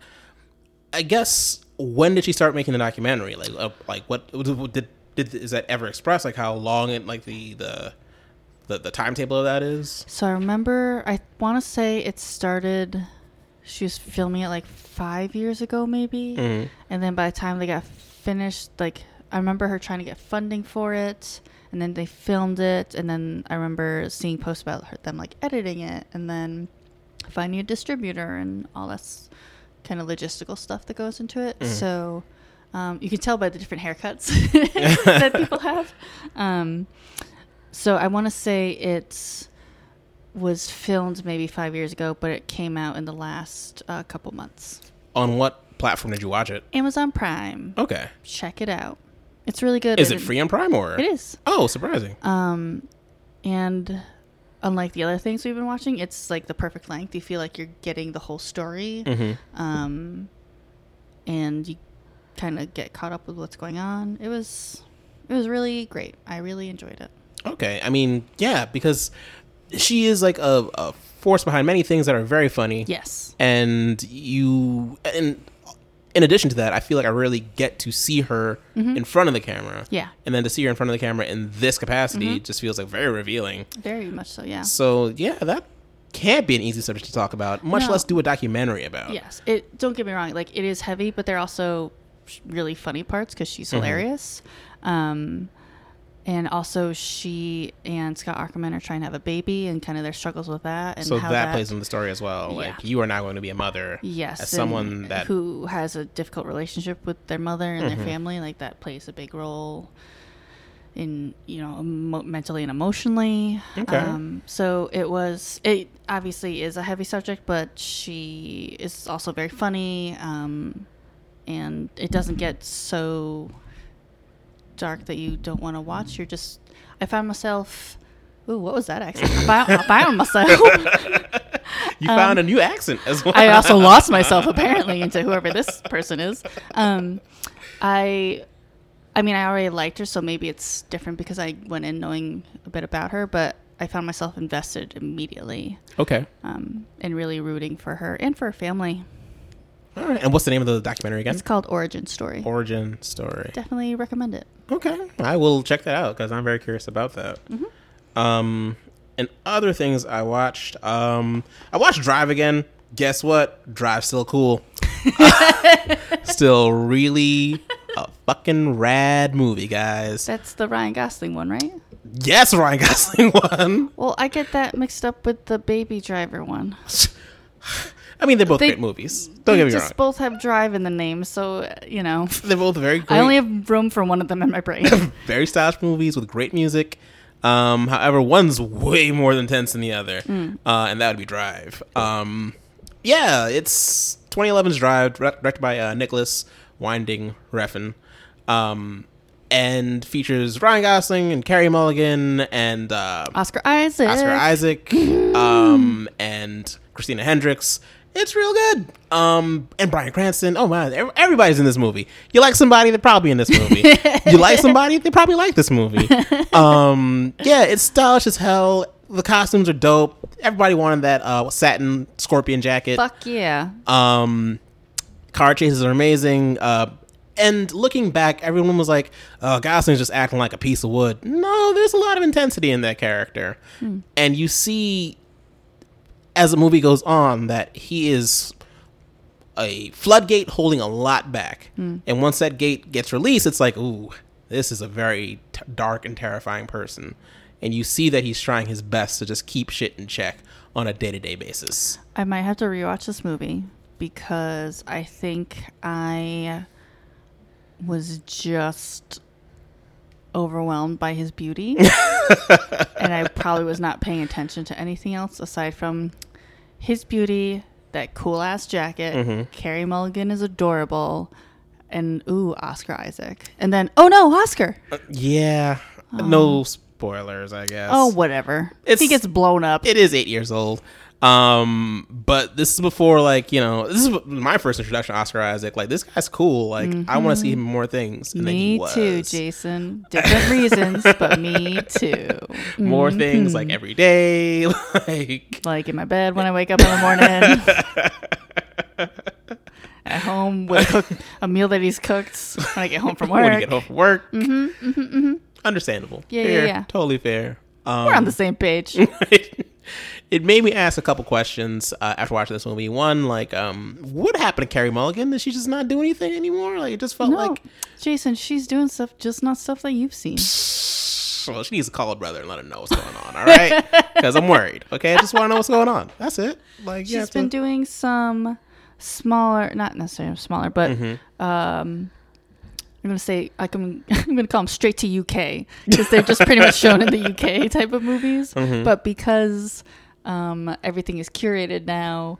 [SPEAKER 1] I guess when did she start making the documentary? Like, uh, like what did did is that ever expressed? Like how long it like the the the, the timetable of that is?
[SPEAKER 2] So I remember, I want to say it started, she was filming it like five years ago, maybe.
[SPEAKER 1] Mhm.
[SPEAKER 2] And then by the time they got finished, like, I remember her trying to get funding for it. And then they filmed it. And then I remember seeing posts about her, them like editing it. And then finding a distributor and all that's kind of logistical stuff that goes into it. So um, you can tell by the different haircuts [laughs] [laughs] that people have. Um, so I want to say it was filmed maybe five years ago, but it came out in the last uh, couple months.
[SPEAKER 1] On what platform did you watch it?
[SPEAKER 2] Amazon Prime.
[SPEAKER 1] Okay,
[SPEAKER 2] Check it out. It's really good.
[SPEAKER 1] is it free on Prime or?
[SPEAKER 2] It is.
[SPEAKER 1] Oh, surprising.
[SPEAKER 2] Um, and unlike the other things we've been watching, it's like the perfect length. You feel like you're getting the whole story.
[SPEAKER 1] Mm-hmm.
[SPEAKER 2] Um, and you kind of get caught up with what's going on. It was, it was really great. I really enjoyed it.
[SPEAKER 1] Okay, I mean, yeah, because she is like a, a force behind many things that are very funny.
[SPEAKER 2] Yes.
[SPEAKER 1] and you and in addition to that i feel like i really get to see her in front of the camera
[SPEAKER 2] Mm-hmm. Yeah.
[SPEAKER 1] and then to see her in front of the camera in this capacity
[SPEAKER 2] Mm-hmm.
[SPEAKER 1] just feels like very revealing
[SPEAKER 2] Very much so. Yeah.
[SPEAKER 1] so yeah that can't be an easy subject to talk about much
[SPEAKER 2] No.
[SPEAKER 1] less do a documentary about
[SPEAKER 2] Yes, it. Don't get me wrong. Like it is heavy, but there are also really funny parts because she's
[SPEAKER 1] Mm-hmm.
[SPEAKER 2] hilarious. Um, and also she and Scott Aukerman are trying to have a baby and kind of their struggles with that. And
[SPEAKER 1] so
[SPEAKER 2] how
[SPEAKER 1] that, plays in the story as well
[SPEAKER 2] Yeah.
[SPEAKER 1] like you are now going to be a mother
[SPEAKER 2] Yes,
[SPEAKER 1] as someone that
[SPEAKER 2] who has a difficult relationship with their mother and
[SPEAKER 1] Mhm.
[SPEAKER 2] their family, like that plays a big role in you know emo- mentally and emotionally.
[SPEAKER 1] Okay.
[SPEAKER 2] Um, so it was. It obviously is a heavy subject, but she is also very funny, um, and it doesn't get so dark that you don't want to watch. You're just. I found myself. Ooh, what was that accent? I found, I found myself. [laughs]
[SPEAKER 1] you found a new accent as well
[SPEAKER 2] um, I also lost myself apparently into whoever this person is. Um, I, I mean, I already liked her, so maybe it's different because I went in knowing a bit about her, but I found myself invested immediately
[SPEAKER 1] okay
[SPEAKER 2] um, and really rooting for her and for her family.
[SPEAKER 1] All right and what's the name of the documentary again
[SPEAKER 2] It's called Origin Story.
[SPEAKER 1] origin story
[SPEAKER 2] Definitely recommend it.
[SPEAKER 1] Okay, I will check that out because I'm very curious about that. Um, and other things I watched. Um, I watched Drive again. Guess what? Drive's still cool. [laughs] still really a fucking rad movie, guys.
[SPEAKER 2] That's the Ryan Gosling one, right?
[SPEAKER 1] Yes, Ryan Gosling [laughs] one.
[SPEAKER 2] Well, I get that mixed up with the Baby Driver one. [laughs]
[SPEAKER 1] I mean, they're both
[SPEAKER 2] They-
[SPEAKER 1] great movies. Don't get me
[SPEAKER 2] just
[SPEAKER 1] wrong.
[SPEAKER 2] both have drive in the name, so you know. [laughs]
[SPEAKER 1] They're both very great.
[SPEAKER 2] I only have room for one of them in my brain. [laughs]
[SPEAKER 1] very stylish movies with great music. Um, however, one's way more intense than the other, uh, and that would be Drive. Um, yeah, it's 2011's Drive, directed by uh, Nicholas Winding Refn, um, and features Ryan Gosling and Carey Mulligan and uh,
[SPEAKER 2] Oscar Isaac.
[SPEAKER 1] Oscar Isaac um, and Christina Hendricks. It's real good. Um, and Bryan Cranston. Oh my, everybody's in this movie. You like somebody, they're probably in this movie. you like [laughs] somebody, they probably like this movie. Um, yeah, it's stylish as hell. The costumes are dope. Everybody wanted that uh, satin scorpion jacket.
[SPEAKER 2] Fuck yeah.
[SPEAKER 1] Um, car chases are amazing. Uh, and looking back, everyone was like, "Oh, Gosling's just acting like a piece of wood." No, there's a lot of intensity in that character, and you see as the movie goes on that he is a floodgate holding a lot back. Hmm. And once that gate gets released, it's like, "Ooh, this is a very t- dark and terrifying person." And you see that he's trying his best to just keep shit in check on a day to day basis.
[SPEAKER 2] I might have to rewatch this movie because I think I was just overwhelmed by his beauty. [laughs] and I probably was not paying attention to anything else aside from his beauty, that cool ass jacket.
[SPEAKER 1] Mm-hmm.
[SPEAKER 2] Carey Mulligan is adorable. And ooh, Oscar Isaac. And then, oh no, Oscar.
[SPEAKER 1] Yeah. No spoilers, I guess.
[SPEAKER 2] Oh, whatever.
[SPEAKER 1] It's-
[SPEAKER 2] he gets blown up.
[SPEAKER 1] it is eight years old. Um, but this is before, like, you know, this is my first introduction to Oscar Isaac. Like, this guy's cool. Like, I want to see him more things. And
[SPEAKER 2] me too, Jason. Different reasons, but me [laughs] too.
[SPEAKER 1] More things,
[SPEAKER 2] Mm-hmm.
[SPEAKER 1] like, every day. [laughs] like,
[SPEAKER 2] Like in my bed when I wake up in the morning. [laughs] At home with a, cook, a meal that he's cooked when I get home from work.
[SPEAKER 1] when you get home from work. Understandable.
[SPEAKER 2] Yeah, yeah,
[SPEAKER 1] fair,
[SPEAKER 2] yeah.
[SPEAKER 1] Totally fair. Um,
[SPEAKER 2] We're on the same page.
[SPEAKER 1] It made me ask a couple questions uh, after watching this movie. One, like, um, what happened to Carey Mulligan? Did she just not do anything anymore? Like, it just felt
[SPEAKER 2] No,
[SPEAKER 1] like
[SPEAKER 2] Jason, she's doing stuff, just not stuff that you've seen.
[SPEAKER 1] well, she needs to call her brother and let him know what's going on. All right, [laughs] because I'm worried. Okay, I just want to know what's going on. That's it. Like,
[SPEAKER 2] She's
[SPEAKER 1] yeah,
[SPEAKER 2] been doing some smaller, not necessarily smaller, but
[SPEAKER 1] Mm-hmm.
[SPEAKER 2] um, I'm gonna say I can, [laughs] I'm gonna call them straight to UK because they're just pretty much shown in the UK type of movies.
[SPEAKER 1] Mm-hmm.
[SPEAKER 2] But because um, everything is curated now,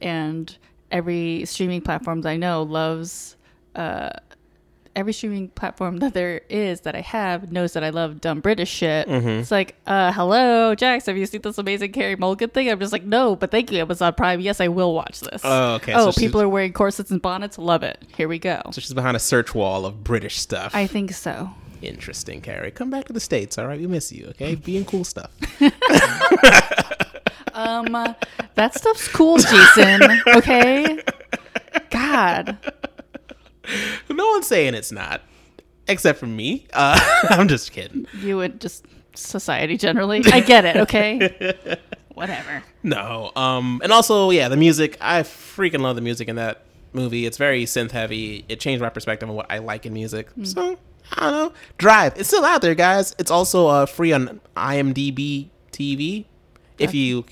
[SPEAKER 2] and every streaming platform that I know loves. Uh, Every streaming platform [laughs] that there is that I have knows that I love dumb British shit.
[SPEAKER 1] Mm-hmm.
[SPEAKER 2] It's like, uh, hello, Jax, have you seen this amazing Carey Mulligan thing? I'm just like, no, but thank you, Amazon Prime. Yes, I will watch this.
[SPEAKER 1] Oh, okay,
[SPEAKER 2] Oh,
[SPEAKER 1] so
[SPEAKER 2] people are wearing corsets and bonnets. Love it. Here we go.
[SPEAKER 1] so she's behind a search wall of British stuff.
[SPEAKER 2] I think so.
[SPEAKER 1] Interesting, Carey. Come back to the states. All right, we miss you. Okay, being cool stuff. [laughs]
[SPEAKER 2] Um, that stuff's cool, Jason. Okay. God. [laughs]
[SPEAKER 1] no one's saying it's not, except for me. Uh, [laughs] I'm just kidding.
[SPEAKER 2] You would just society generally. I get it, okay? [laughs] Whatever.
[SPEAKER 1] No. Um, and also, yeah, the music. I freaking love the music in that movie. It's very synth heavy. It changed my perspective on what I like in music. So I don't know. Drive. It's still out there, guys. It's also uh, free on IMDb TV. If you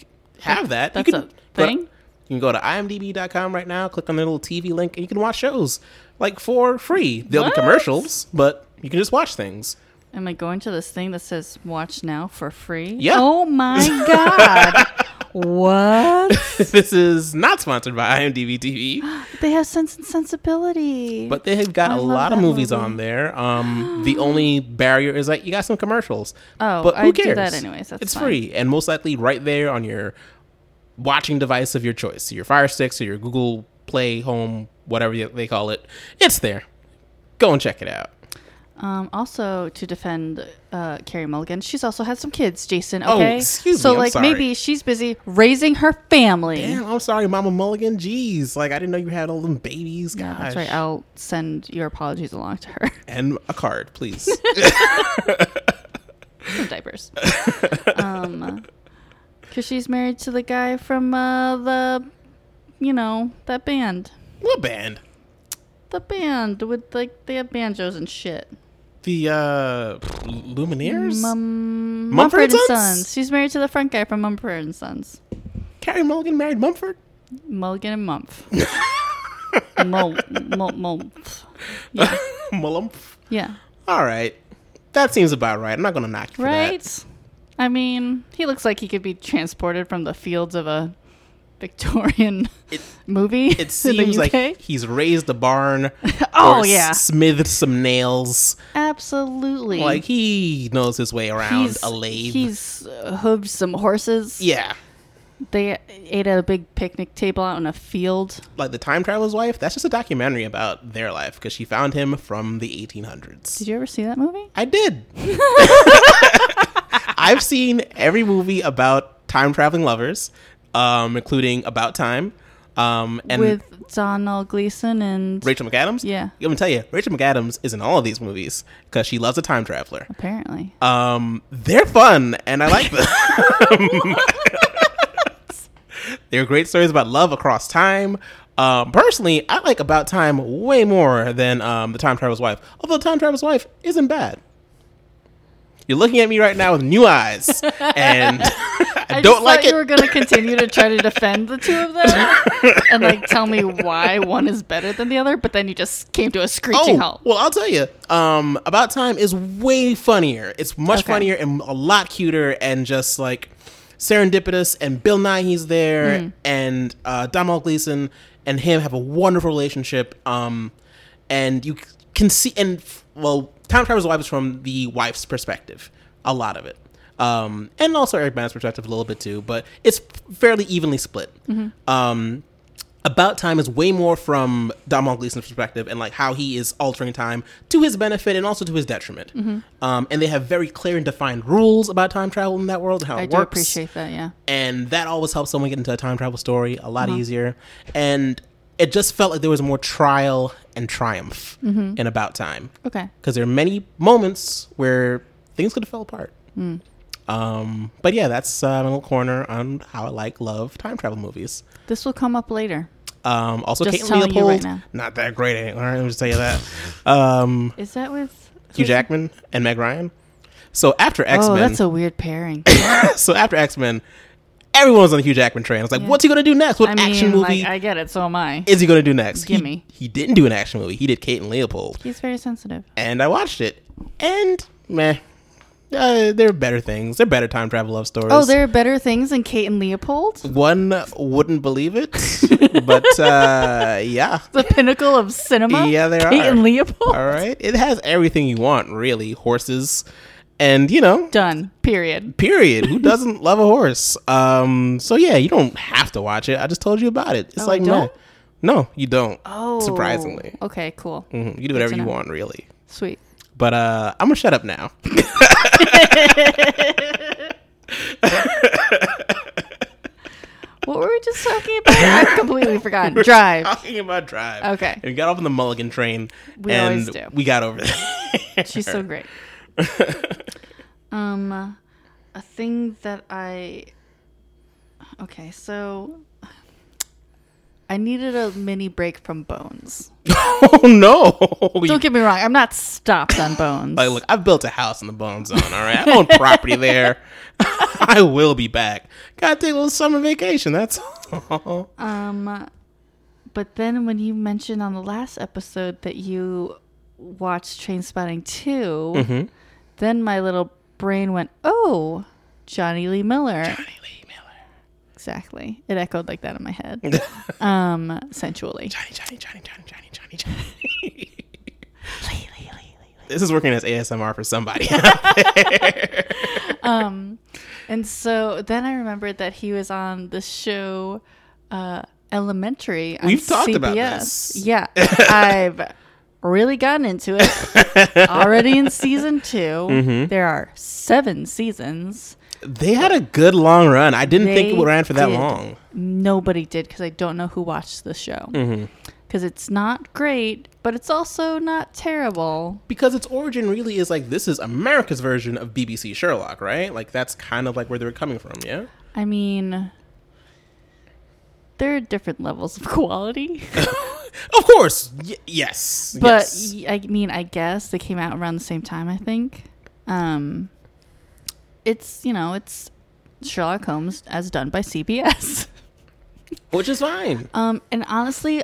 [SPEAKER 1] have that,
[SPEAKER 2] That's
[SPEAKER 1] you can
[SPEAKER 2] a thing?
[SPEAKER 1] you can go to imdb.com right now, click on the little TV link, and you can watch shows like for free. There'll
[SPEAKER 2] What?
[SPEAKER 1] be commercials, but you can just watch things.
[SPEAKER 2] Am I going to this thing that says watch now for free?
[SPEAKER 1] Yeah.
[SPEAKER 2] Oh my God. [laughs] what? [laughs]
[SPEAKER 1] this is not sponsored by IMDb TV. [gasps]
[SPEAKER 2] They have sense and sensibility.
[SPEAKER 1] But they have got
[SPEAKER 2] I
[SPEAKER 1] a lot of movies
[SPEAKER 2] movie.
[SPEAKER 1] on there. Um, [gasps] the only barrier is like you got some commercials.
[SPEAKER 2] Oh,
[SPEAKER 1] but who
[SPEAKER 2] I do
[SPEAKER 1] cares?
[SPEAKER 2] that anyways, that's
[SPEAKER 1] it's
[SPEAKER 2] fine.
[SPEAKER 1] free and most likely right there on your watching device of your choice, your Fire Sticks or your Google Play Home, whatever they call it. It's there. Go and check it out.
[SPEAKER 2] Um, also, to defend uh, Carey Mulligan, she's also had some kids, Jason.
[SPEAKER 1] Oh, excuse
[SPEAKER 2] so
[SPEAKER 1] me,
[SPEAKER 2] like maybe she's busy raising her family.
[SPEAKER 1] Damn, I'm sorry, Mama Mulligan. Jeez, like I didn't know you had all them babies.
[SPEAKER 2] Yeah, that's right. I'll send your apologies along to her. [laughs]
[SPEAKER 1] and a card, please. [laughs]
[SPEAKER 2] Some diapers. um, [laughs] because she's married to the guy from uh, the, you know, that band.
[SPEAKER 1] what band?
[SPEAKER 2] The band with like they have banjos and shit.
[SPEAKER 1] The uh Lumineers?
[SPEAKER 2] Mum-
[SPEAKER 1] Mumford
[SPEAKER 2] Mumford
[SPEAKER 1] and Sons?
[SPEAKER 2] Sons. She's married to the front guy from Mumford and Sons.
[SPEAKER 1] Carey Mulligan married Mumford?
[SPEAKER 2] Mulligan and Mumph. [laughs] Mul- mul- Mumph. Yeah. [laughs]
[SPEAKER 1] Mullumph.
[SPEAKER 2] Yeah.
[SPEAKER 1] All right. That seems about right. I'm not going to knock you for that.
[SPEAKER 2] Right? I mean, he looks like he could be transported from the fields of a Victorian
[SPEAKER 1] It- [laughs]
[SPEAKER 2] movie.
[SPEAKER 1] It [laughs] seems like he's raised a barn. [laughs]
[SPEAKER 2] Oh, yeah.
[SPEAKER 1] smithed some nails.
[SPEAKER 2] absolutely.
[SPEAKER 1] Like he knows his way around a lathe.
[SPEAKER 2] He's uh, hooved some horses.
[SPEAKER 1] yeah,
[SPEAKER 2] They ate at a big picnic table out in a field.
[SPEAKER 1] like the time traveler's wife. That's just a documentary about their life because she found him from the 1800s.
[SPEAKER 2] Did you ever see that movie?
[SPEAKER 1] I did. I've seen every movie about time traveling lovers, um, including About Time, um, and
[SPEAKER 2] With Domhnall Gleeson and
[SPEAKER 1] Rachel McAdams.
[SPEAKER 2] Yeah.
[SPEAKER 1] let me tell you, Rachel McAdams is in all of these movies because she loves a time traveler.
[SPEAKER 2] apparently.
[SPEAKER 1] Um, they're fun, and I like them. [laughs] they're great stories about love across time. Um, personally, I like About Time way more than um, The Time Traveler's Wife. Although The Time Traveler's Wife isn't bad. You're looking at me right now with new eyes, [laughs] and I, [laughs]
[SPEAKER 2] I
[SPEAKER 1] don't
[SPEAKER 2] just
[SPEAKER 1] like it.
[SPEAKER 2] you were going to continue to try to defend the two of them [laughs] and like tell me why one is better than the other, but then you just came to a screeching
[SPEAKER 1] Oh,
[SPEAKER 2] halt.
[SPEAKER 1] well, I'll tell you. Um, About Time is way funnier. It's much
[SPEAKER 2] Okay.
[SPEAKER 1] funnier and a lot cuter and just like serendipitous. And Bill Nighy's there,
[SPEAKER 2] Hmm.
[SPEAKER 1] and uh, Domhnall Gleeson and him have a wonderful relationship. Um, and you can see, and well, Time Traveler's Wife is from the wife's perspective, a lot of it. Um, and also Eric Bana's perspective a little bit too, but it's fairly evenly split. Um, about time is way more from Domhnall Gleeson's perspective and like how he is altering time to his benefit and also to his detriment.
[SPEAKER 2] Mm-hmm.
[SPEAKER 1] Um, and they have very clear and defined rules about time travel in that world and how it works.
[SPEAKER 2] I
[SPEAKER 1] it
[SPEAKER 2] do
[SPEAKER 1] works.
[SPEAKER 2] appreciate that, yeah.
[SPEAKER 1] and that always helps someone get into a time travel story a lot easier. And it just felt like there was more trial and triumph
[SPEAKER 2] Mm-hmm.
[SPEAKER 1] in about time
[SPEAKER 2] Okay.
[SPEAKER 1] because there are many moments where things could have fell apart.
[SPEAKER 2] Hmm.
[SPEAKER 1] Um, but yeah, that's uh, my little corner on how I like love time travel movies.
[SPEAKER 2] This will come up later.
[SPEAKER 1] Um, also,
[SPEAKER 2] Just
[SPEAKER 1] Kate
[SPEAKER 2] telling
[SPEAKER 1] Leopold,
[SPEAKER 2] right now.
[SPEAKER 1] not that great. All right, let me just tell you that. Um,
[SPEAKER 2] Is that with
[SPEAKER 1] Hugh Jackman and Meg Ryan. So after X
[SPEAKER 2] Oh,
[SPEAKER 1] Men,
[SPEAKER 2] that's a weird pairing. [coughs]
[SPEAKER 1] so after X Men, everyone was on the Hugh Jackman train. I was like,
[SPEAKER 2] Yeah.
[SPEAKER 1] what's he gonna do next? What
[SPEAKER 2] I mean,
[SPEAKER 1] action movie
[SPEAKER 2] like, I get it. So am I.
[SPEAKER 1] is he gonna do next? He-
[SPEAKER 2] Gimme.
[SPEAKER 1] He, didn't do an action movie. He did Kate and Leopold,
[SPEAKER 2] He's very sensitive.
[SPEAKER 1] and I watched it, and meh. Uh, there are better things. There are better time travel love stories.
[SPEAKER 2] Oh, there are better things than Kate and Leopold.
[SPEAKER 1] One wouldn't believe it, [laughs] but uh, yeah.
[SPEAKER 2] The pinnacle of cinema.
[SPEAKER 1] Yeah, they
[SPEAKER 2] Kate
[SPEAKER 1] are.
[SPEAKER 2] and Leopold.
[SPEAKER 1] All right. It has everything you want, really. Horses and, you know,
[SPEAKER 2] Done. Period.
[SPEAKER 1] period. Who [laughs] doesn't love a horse? Um, so yeah, you don't have to watch it. I just told you about it. It's
[SPEAKER 2] Oh,
[SPEAKER 1] like
[SPEAKER 2] don't?
[SPEAKER 1] No, you don't.
[SPEAKER 2] Oh,
[SPEAKER 1] Surprisingly.
[SPEAKER 2] Okay. Cool.
[SPEAKER 1] Mhm. You do whatever you want, really.
[SPEAKER 2] Sweet.
[SPEAKER 1] But uh I'm gonna shut up now. [laughs]
[SPEAKER 2] What were we just talking about? I've completely [laughs] forgotten. Drive.
[SPEAKER 1] Talking about drive.
[SPEAKER 2] Okay.
[SPEAKER 1] And we got off on the Mulligan train.
[SPEAKER 2] We
[SPEAKER 1] and
[SPEAKER 2] always do.
[SPEAKER 1] We got over there.
[SPEAKER 2] She's so great. [laughs] um, a thing that I. Okay, so I needed a mini break from Bones. [laughs]
[SPEAKER 1] oh no.
[SPEAKER 2] Don't get me wrong, I'm not stopped on Bones.
[SPEAKER 1] Like, look, I've built a house in the Bone Zone. All right, I own property there. [laughs] I will be back. Gotta take a little summer vacation. That's all.
[SPEAKER 2] Um, but then when you mentioned on the last episode that you watched Trainspotting 2,
[SPEAKER 1] Mm-hmm.
[SPEAKER 2] Then my little brain went, oh, Jonny Lee Miller.
[SPEAKER 1] Jonny Lee Miller.
[SPEAKER 2] Exactly. It echoed like that in my head. [laughs] um, sensually.
[SPEAKER 1] Johnny, Johnny, Johnny, Johnny, Johnny, Johnny, Johnny. [laughs] Lee, Lee, Lee, Lee. This is working as ASMR for somebody. [laughs]
[SPEAKER 2] Um, and so then I remembered that he was on the show uh, Elementary. On
[SPEAKER 1] We've talked
[SPEAKER 2] CBS.
[SPEAKER 1] about this.
[SPEAKER 2] Yeah, I've really gotten into it. [laughs] Already in season 2
[SPEAKER 1] Mm-hmm.
[SPEAKER 2] There are seven seasons.
[SPEAKER 1] they had a good long run. I didn't think it ran for that
[SPEAKER 2] did.
[SPEAKER 1] long.
[SPEAKER 2] Nobody did because I don't know who watched the show.
[SPEAKER 1] Mm-hmm.
[SPEAKER 2] Because it's not great, but it's also not terrible.
[SPEAKER 1] Because its origin really is like this is America's version of BBC Sherlock, right? Like that's kind of like where they were coming from, yeah.
[SPEAKER 2] I mean, there are different levels of quality. [laughs]
[SPEAKER 1] Of course, y- yes,
[SPEAKER 2] But
[SPEAKER 1] yes.
[SPEAKER 2] y- I mean, I guess they came out around the same time. I think. Um, it's you know it's Sherlock Holmes as done by CBS. [laughs]
[SPEAKER 1] which is fine.
[SPEAKER 2] um, and honestly,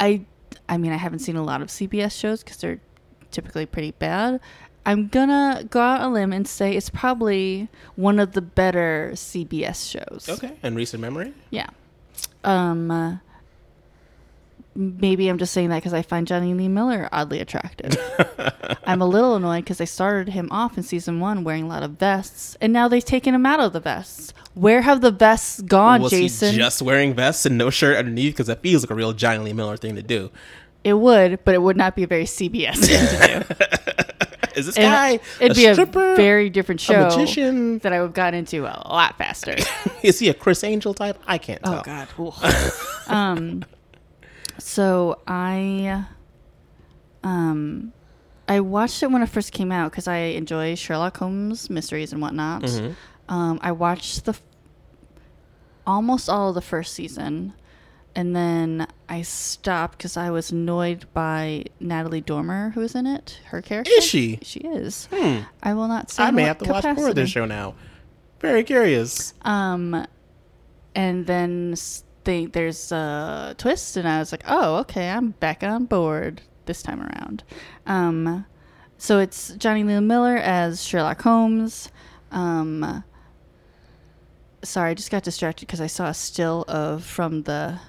[SPEAKER 2] I I mean I haven't seen a lot of CBS shows because they're typically pretty bad. I'm gonna go out on a limb and say it's probably one of the better CBS shows.
[SPEAKER 1] Okay, in recent memory,
[SPEAKER 2] Yeah. Um, uh, maybe I'm just saying that because I find Jonny Lee Miller oddly attractive. [laughs] I'm a little annoyed because they started him off in season one wearing a lot of vests, and now they've taken him out of the vests. Where have the vests gone,
[SPEAKER 1] Was
[SPEAKER 2] Jason?
[SPEAKER 1] he just wearing vests and no shirt underneath? Because that feels like a real Jonny Lee Miller thing to do.
[SPEAKER 2] it would, but it would not be a very CBS thing to do. [laughs]
[SPEAKER 1] Is this
[SPEAKER 2] And
[SPEAKER 1] guy
[SPEAKER 2] it'd
[SPEAKER 1] a
[SPEAKER 2] be
[SPEAKER 1] stripper?
[SPEAKER 2] a very different show
[SPEAKER 1] magician?
[SPEAKER 2] that I would have gotten into a lot faster. [laughs]
[SPEAKER 1] Is he a Criss Angel type? I can't tell.
[SPEAKER 2] Oh God. Um, so I, um, I watched it when it first came out because I enjoy Sherlock Holmes mysteries and whatnot. Um, I watched the f- almost all of the first season, and then I stopped because I was annoyed by Natalie Dormer, who was in it. Her character
[SPEAKER 1] Is she?
[SPEAKER 2] She is.
[SPEAKER 1] Hmm.
[SPEAKER 2] I will not say.
[SPEAKER 1] I may have to watch more of this show now. Very curious.
[SPEAKER 2] Um, and then they, there's a twist, and I was like, oh, okay, I'm back on board this time around. Um, so it's Jonny Lee Miller as Sherlock Holmes. Um, sorry, I just got distracted because I saw a still of from the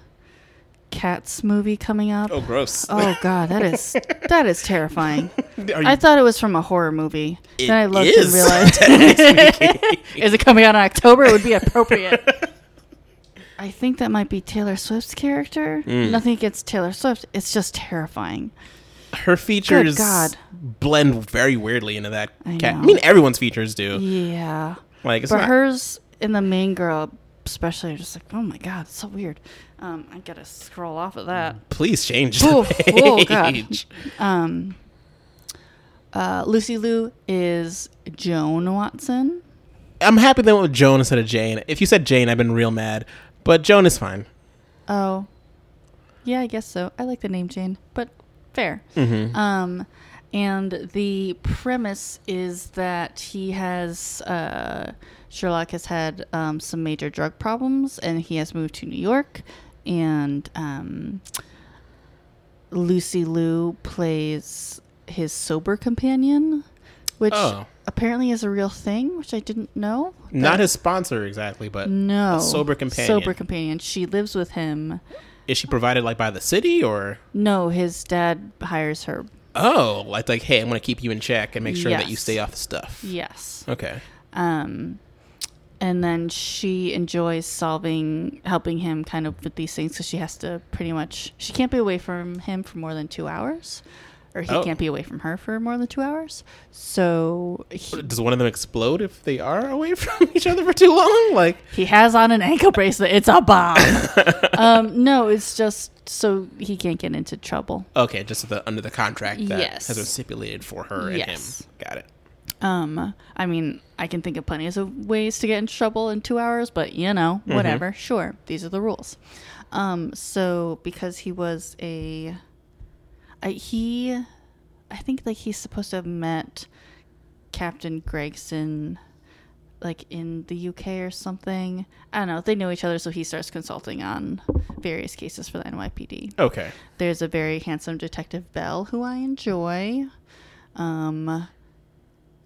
[SPEAKER 2] Cats movie coming up.
[SPEAKER 1] Oh, gross.
[SPEAKER 2] Oh God, that is [laughs] that is terrifying. I thought it was from a horror movie. Then I looked
[SPEAKER 1] is, [laughs]
[SPEAKER 2] and realized [laughs] is it coming out in October? It would be appropriate. I think that might be Taylor Swift's character.
[SPEAKER 1] Mm.
[SPEAKER 2] Nothing against Taylor Swift. It's just terrifying.
[SPEAKER 1] her features
[SPEAKER 2] God.
[SPEAKER 1] blend very weirdly into that
[SPEAKER 2] I
[SPEAKER 1] cat. I mean, everyone's features do.
[SPEAKER 2] Yeah.
[SPEAKER 1] Like, it's
[SPEAKER 2] but
[SPEAKER 1] not.
[SPEAKER 2] hers in the main girl, especially, are just like, oh my God, it's so weird. Um, I gotta scroll off of that.
[SPEAKER 1] Please change the
[SPEAKER 2] Oof, [laughs] oh, God.
[SPEAKER 1] page.
[SPEAKER 2] Um, uh, Lucy Liu is Joan Watson.
[SPEAKER 1] I'm happy they went with Joan instead of Jane. If you said Jane, I've been real mad. But Joan is fine.
[SPEAKER 2] Oh, yeah, I guess so. I like the name Jane, but fair.
[SPEAKER 1] Mm-hmm.
[SPEAKER 2] Um, and the premise is that he has uh, Sherlock has had um, some major drug problems, and he has moved to New York. And um, Lucy Liu plays his sober companion, which
[SPEAKER 1] Oh.
[SPEAKER 2] apparently is a real thing, which I didn't know.
[SPEAKER 1] Not his sponsor exactly, but
[SPEAKER 2] no
[SPEAKER 1] sober companion.
[SPEAKER 2] Sober companion. She lives with him.
[SPEAKER 1] is she provided like by the city or?
[SPEAKER 2] No, his dad hires her.
[SPEAKER 1] Oh, like like hey, I'm gonna keep you in check and make sure that you stay off the stuff.
[SPEAKER 2] Yes.
[SPEAKER 1] Okay.
[SPEAKER 2] Um, and then she enjoys solving, helping him kind of with these things because she has to pretty much, she can't be away from him for more than two hours, or he
[SPEAKER 1] Oh.
[SPEAKER 2] can't be away from her for more than two hours. So he,
[SPEAKER 1] Does one of them explode if they are away [laughs] from each other for too long? Like, [laughs]
[SPEAKER 2] he has on an ankle bracelet. It's a bomb. [laughs] um, no, it's just so he can't get into trouble.
[SPEAKER 1] okay, just the, under the contract that
[SPEAKER 2] Yes.
[SPEAKER 1] has been stipulated for her and
[SPEAKER 2] Yes.
[SPEAKER 1] him. Got it.
[SPEAKER 2] Um, I mean, I can think of plenty of ways to get in trouble in two hours, but you know, whatever. Sure, these are the rules. Um, so because he was a, I, he, I think like he's supposed to have met Captain Gregson, like in the UK or something. I don't know. They know each other, so he starts consulting on various cases for the NYPD.
[SPEAKER 1] Okay.
[SPEAKER 2] There's a very handsome detective Bell who I enjoy. Um,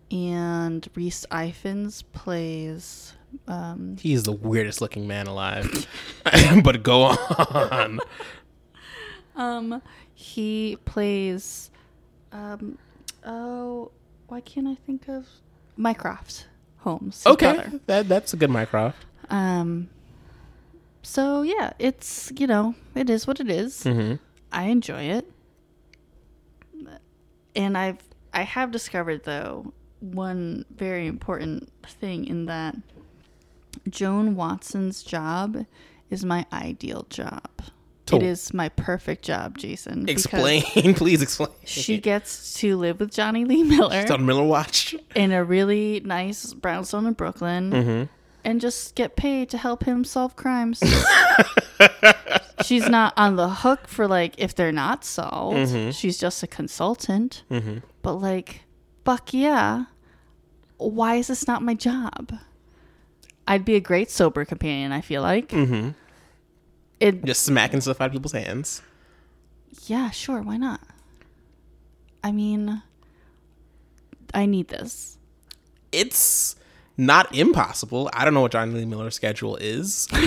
[SPEAKER 2] and Rhys Ifans plays. Um,
[SPEAKER 1] He's the weirdest looking man alive. [laughs] [laughs] but go on.
[SPEAKER 2] um, he plays. Um, oh, why can't I think of Mycroft Holmes?
[SPEAKER 1] Okay.
[SPEAKER 2] brother.
[SPEAKER 1] That that's a good Mycroft.
[SPEAKER 2] Um. So yeah, it's you know it is what it is.
[SPEAKER 1] Mm-hmm.
[SPEAKER 2] I enjoy it. And I've I have discovered though one very important thing in that Joan Watson's job is my ideal job.
[SPEAKER 1] To-
[SPEAKER 2] It is my perfect job, Jason.
[SPEAKER 1] Explain, [laughs] please explain.
[SPEAKER 2] She gets to live with Jonny Lee Miller
[SPEAKER 1] It's on Miller Watch.
[SPEAKER 2] in a really nice brownstone in Brooklyn
[SPEAKER 1] Mm-hmm.
[SPEAKER 2] and just get paid to help him solve crimes. [laughs] She's not on the hook for like if they're not solved.
[SPEAKER 1] Mhm.
[SPEAKER 2] She's just a consultant.
[SPEAKER 1] Mm-hmm.
[SPEAKER 2] But like, fuck yeah. Why is this not my job? I'd be a great sober companion, I feel like.
[SPEAKER 1] Mm-hmm.
[SPEAKER 2] It
[SPEAKER 1] Just smacking stuff out of people's hands.
[SPEAKER 2] yeah, sure, why not? I mean I need this.
[SPEAKER 1] It's Not impossible. I don't know what Jonny Lee Miller's schedule is. [laughs]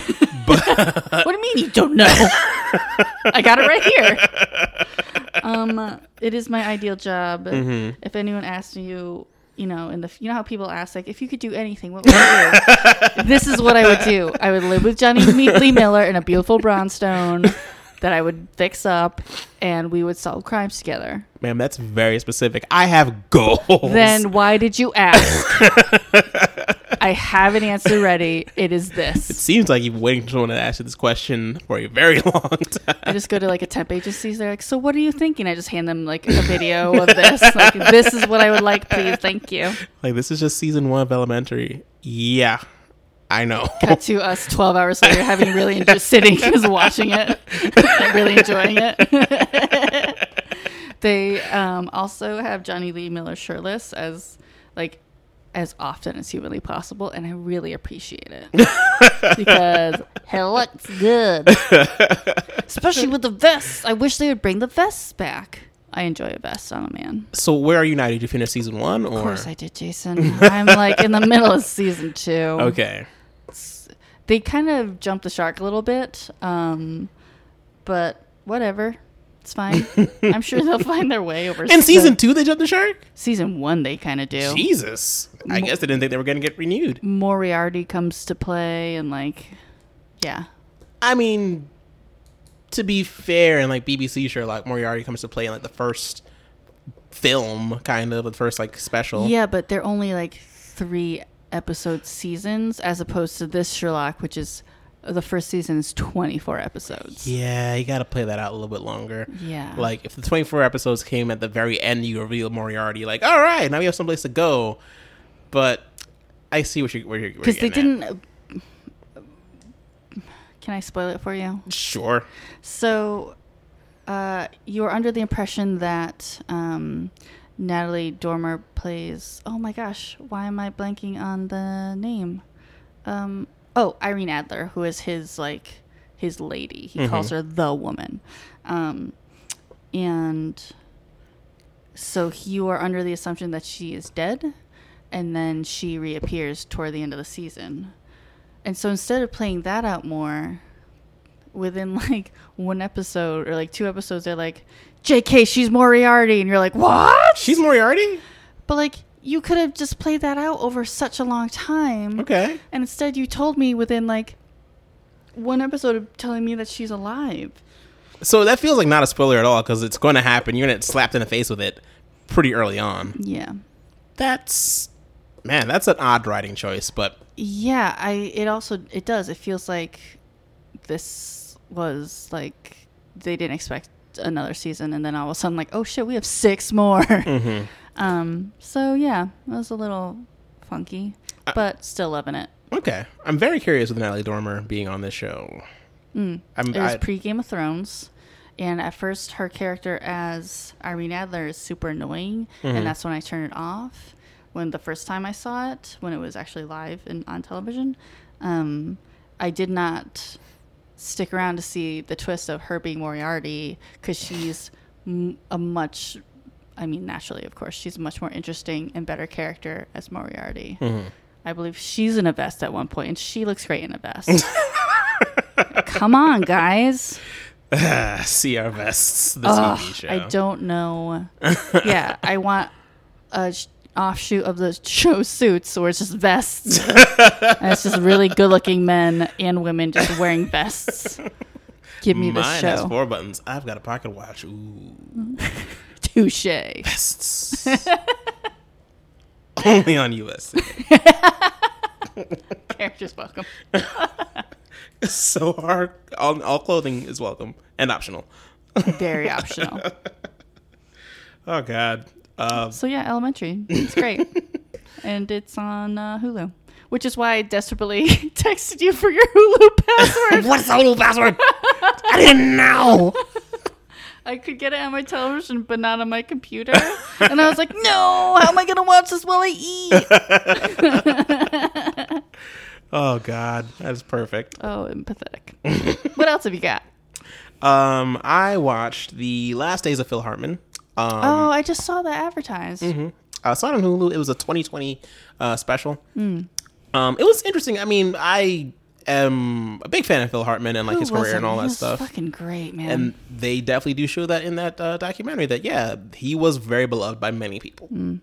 [SPEAKER 2] But [laughs] what do you mean you don't know? [laughs] I got it right here. Um, it is my ideal job.
[SPEAKER 1] Mm-hmm.
[SPEAKER 2] If anyone asks you, you know, in the you know how people ask like, if you could do anything, what would you do? [laughs] this is what I would do. I would live with Jonny [laughs] Lee Miller in a beautiful brownstone that I would fix up, and we would solve crimes together.
[SPEAKER 1] Man, that's very specific. I have goals.
[SPEAKER 2] Then why did you ask? [laughs] I have an answer ready. It is this.
[SPEAKER 1] it seems like you've been waiting for someone to ask you this question for a very [laughs] long time.
[SPEAKER 2] I just go to like a temp agencies. They're like, "So what are you thinking?" I just hand them like a video of this. Like, this is what I would like, please. Thank you.
[SPEAKER 1] Like this is just season one of Elementary. Yeah, I know.
[SPEAKER 2] Cut to us twelve hours later, having really enjoyed [laughs] sitting, just watching it, really enjoying it. [laughs] they um, also have Jonny Lee Miller shirtless as like as often as humanly possible, and I really appreciate it [laughs] because it looks good, [laughs] especially with the vests. I wish they would bring the vests back. I enjoy a vest on a man.
[SPEAKER 1] So where are you now? Did you finish season one or?
[SPEAKER 2] Of course I did, Jason. I'm like in the middle of season two.
[SPEAKER 1] Okay.
[SPEAKER 2] They kind of jumped the shark a little bit, um, but whatever. It's fine. [laughs] I'm sure they'll find their way over.
[SPEAKER 1] In season two, they jumped the shark.
[SPEAKER 2] season one, they kind of do.
[SPEAKER 1] Jesus, I guess they didn't think they were going to get renewed.
[SPEAKER 2] Moriarty comes to play, and like, yeah,
[SPEAKER 1] I mean, to be fair, and like BBC Sherlock Moriarty comes to play in like the first film, kind of the first like special.
[SPEAKER 2] yeah, but they're only like three episode seasons, as opposed to this Sherlock, which is the first season is 24 episodes.
[SPEAKER 1] Yeah, you got to play that out a little bit longer.
[SPEAKER 2] Yeah.
[SPEAKER 1] Like if the 24 episodes came at the very end, you reveal Moriarty. Like, all right, now we have someplace to go. But I see what you're where you're
[SPEAKER 2] because they didn't. Can I spoil it for you?
[SPEAKER 1] Sure.
[SPEAKER 2] So, uh, you were under the impression that um, Natalie Dormer plays. Oh my gosh, why am I blanking on the name? Um, oh, Irene Adler, who is his like his lady. He calls her the woman, um, and so you are under the assumption that she is dead, and then she reappears toward the end of the season. And so instead of playing that out more, within [laughs] like one episode or like two episodes, they're like, "JK, she's Moriarty," and you're like, "What?"
[SPEAKER 1] She's Moriarty.
[SPEAKER 2] But like, you could have just played that out over such a long time,
[SPEAKER 1] Okay.
[SPEAKER 2] and instead you told me within like one episode of telling me that she's alive.
[SPEAKER 1] So that feels like not a spoiler at all because it's going to happen. You're going to get slapped in the face with it pretty early on.
[SPEAKER 2] Yeah,
[SPEAKER 1] That's man, that's an odd writing choice, but
[SPEAKER 2] yeah. I it also it does. It feels like this was like they didn't expect another season, and then all of a sudden like, oh shit, we have six more. Mm-hmm. [laughs] Um, so yeah, it was a little funky, but still loving it.
[SPEAKER 1] okay. I'm very curious with Natalie Dormer being on this show. I'm,
[SPEAKER 2] It was
[SPEAKER 1] I,
[SPEAKER 2] pre Game of Thrones, and at first her character as Irene Adler is super annoying, and that's when I turned it off. When the first time I saw it, when it was actually live and on television, um, I did not stick around to see the twist of her being Moriarty because she's m- a much, I mean, naturally, of course, she's a much more interesting and better character as Moriarty. Mm-hmm. I believe she's in a vest at one point, and she looks great in a vest. [laughs] Come on, guys. [laughs]
[SPEAKER 1] see our vests. The
[SPEAKER 2] Ugh,
[SPEAKER 1] TV show.
[SPEAKER 2] I don't know. yeah, I want a sh- offshoot of the [laughs] show Suits where it's just vests. and it's just really good looking men and women just wearing vests. Give me this
[SPEAKER 1] Mine has four buttons. I've got a pocket watch. Ooh,
[SPEAKER 2] Touche.
[SPEAKER 1] vests. Only on US. [laughs]
[SPEAKER 2] Characters welcome. [laughs]
[SPEAKER 1] so our all, all clothing is welcome and optional.
[SPEAKER 2] Very optional. [laughs]
[SPEAKER 1] Oh God. Uh,
[SPEAKER 2] So yeah, Elementary. It's great, and it's on uh, Hulu, which is why I desperately texted you for your Hulu password.
[SPEAKER 1] what's the Hulu password? I didn't know.
[SPEAKER 2] I could get it on my television, but not on my computer. and I was like, no, how am I gonna watch this while I eat? [laughs]
[SPEAKER 1] Oh God, that's perfect.
[SPEAKER 2] oh, I'm pathetic. what else have you got?
[SPEAKER 1] Um, I watched the Last Days of Phil Hartman. Um,
[SPEAKER 2] oh, I just saw that advertised.
[SPEAKER 1] I saw it on Hulu. It was a 2020 uh, special. Um, it was interesting. I mean, I am a big fan of Phil Hartman and like
[SPEAKER 2] Who
[SPEAKER 1] his career and all that stuff.
[SPEAKER 2] Fucking great, man.
[SPEAKER 1] And they definitely do show that in that uh, documentary. That yeah, he was very beloved by many people.
[SPEAKER 2] Mm.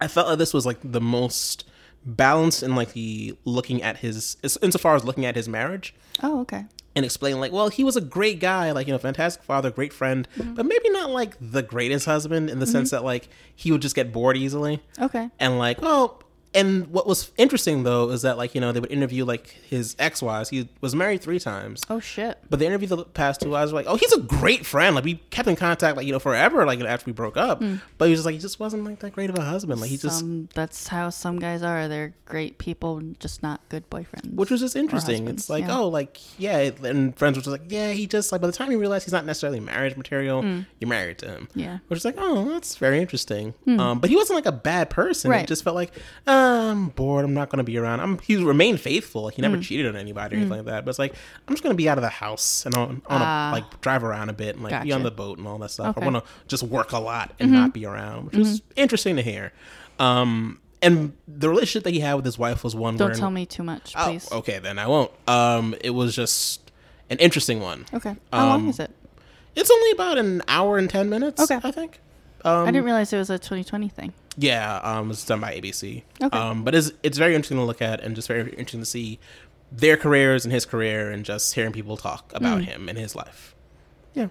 [SPEAKER 1] I felt like this was like the most balanced in like the looking at his insofar as looking at his marriage
[SPEAKER 2] oh, okay.
[SPEAKER 1] and explaining like, well, he was a great guy, like you know, fantastic father, great friend,
[SPEAKER 2] Mm-hmm.
[SPEAKER 1] but maybe not like the greatest husband in the sense that like he would just get bored easily
[SPEAKER 2] Okay.
[SPEAKER 1] and like well and what was interesting though is that like you know they would interview like his ex-wives he was married three times
[SPEAKER 2] Oh shit.
[SPEAKER 1] but they interviewed the past two wives were like oh he's a great friend like we kept in contact like you know forever like after we broke up but he was just like he just wasn't like that great of a husband like he just
[SPEAKER 2] that's how some guys are. They're great people, just not good boyfriends.
[SPEAKER 1] which was just interesting it's like
[SPEAKER 2] yeah.
[SPEAKER 1] oh like yeah and friends were just like yeah he just like by the time you realize he's not necessarily marriage material you're married to him
[SPEAKER 2] Yeah.
[SPEAKER 1] which is like oh that's very interesting um but he wasn't like a bad person
[SPEAKER 2] Right.
[SPEAKER 1] it just felt like uh, i'm bored i'm not going to be around i'm he remained faithful he never cheated on anybody or anything like that but it's like i'm just going to be out of the house and on, on
[SPEAKER 2] Ah.
[SPEAKER 1] a, like drive around a bit and like be on the boat and all that stuff
[SPEAKER 2] Okay. Mm-hmm.
[SPEAKER 1] i want to just work a lot and not be around which was interesting to hear um and the relationship that he had with his wife was one where
[SPEAKER 2] Don't
[SPEAKER 1] where
[SPEAKER 2] tell me too much,
[SPEAKER 1] Oh,
[SPEAKER 2] please.
[SPEAKER 1] okay, then I won't. Um, it was just an interesting one.
[SPEAKER 2] Okay. How long
[SPEAKER 1] Um,
[SPEAKER 2] is it?
[SPEAKER 1] It's only about an hour and ten minutes.
[SPEAKER 2] Okay.
[SPEAKER 1] I think. Um,
[SPEAKER 2] I didn't realize it was a 2020 thing.
[SPEAKER 1] Yeah, um, it's done by ABC.
[SPEAKER 2] Okay.
[SPEAKER 1] Um, but it's it's very interesting to look at and just very interesting to see their careers and his career and just hearing people talk about
[SPEAKER 2] Mm.
[SPEAKER 1] him and his life. Yeah.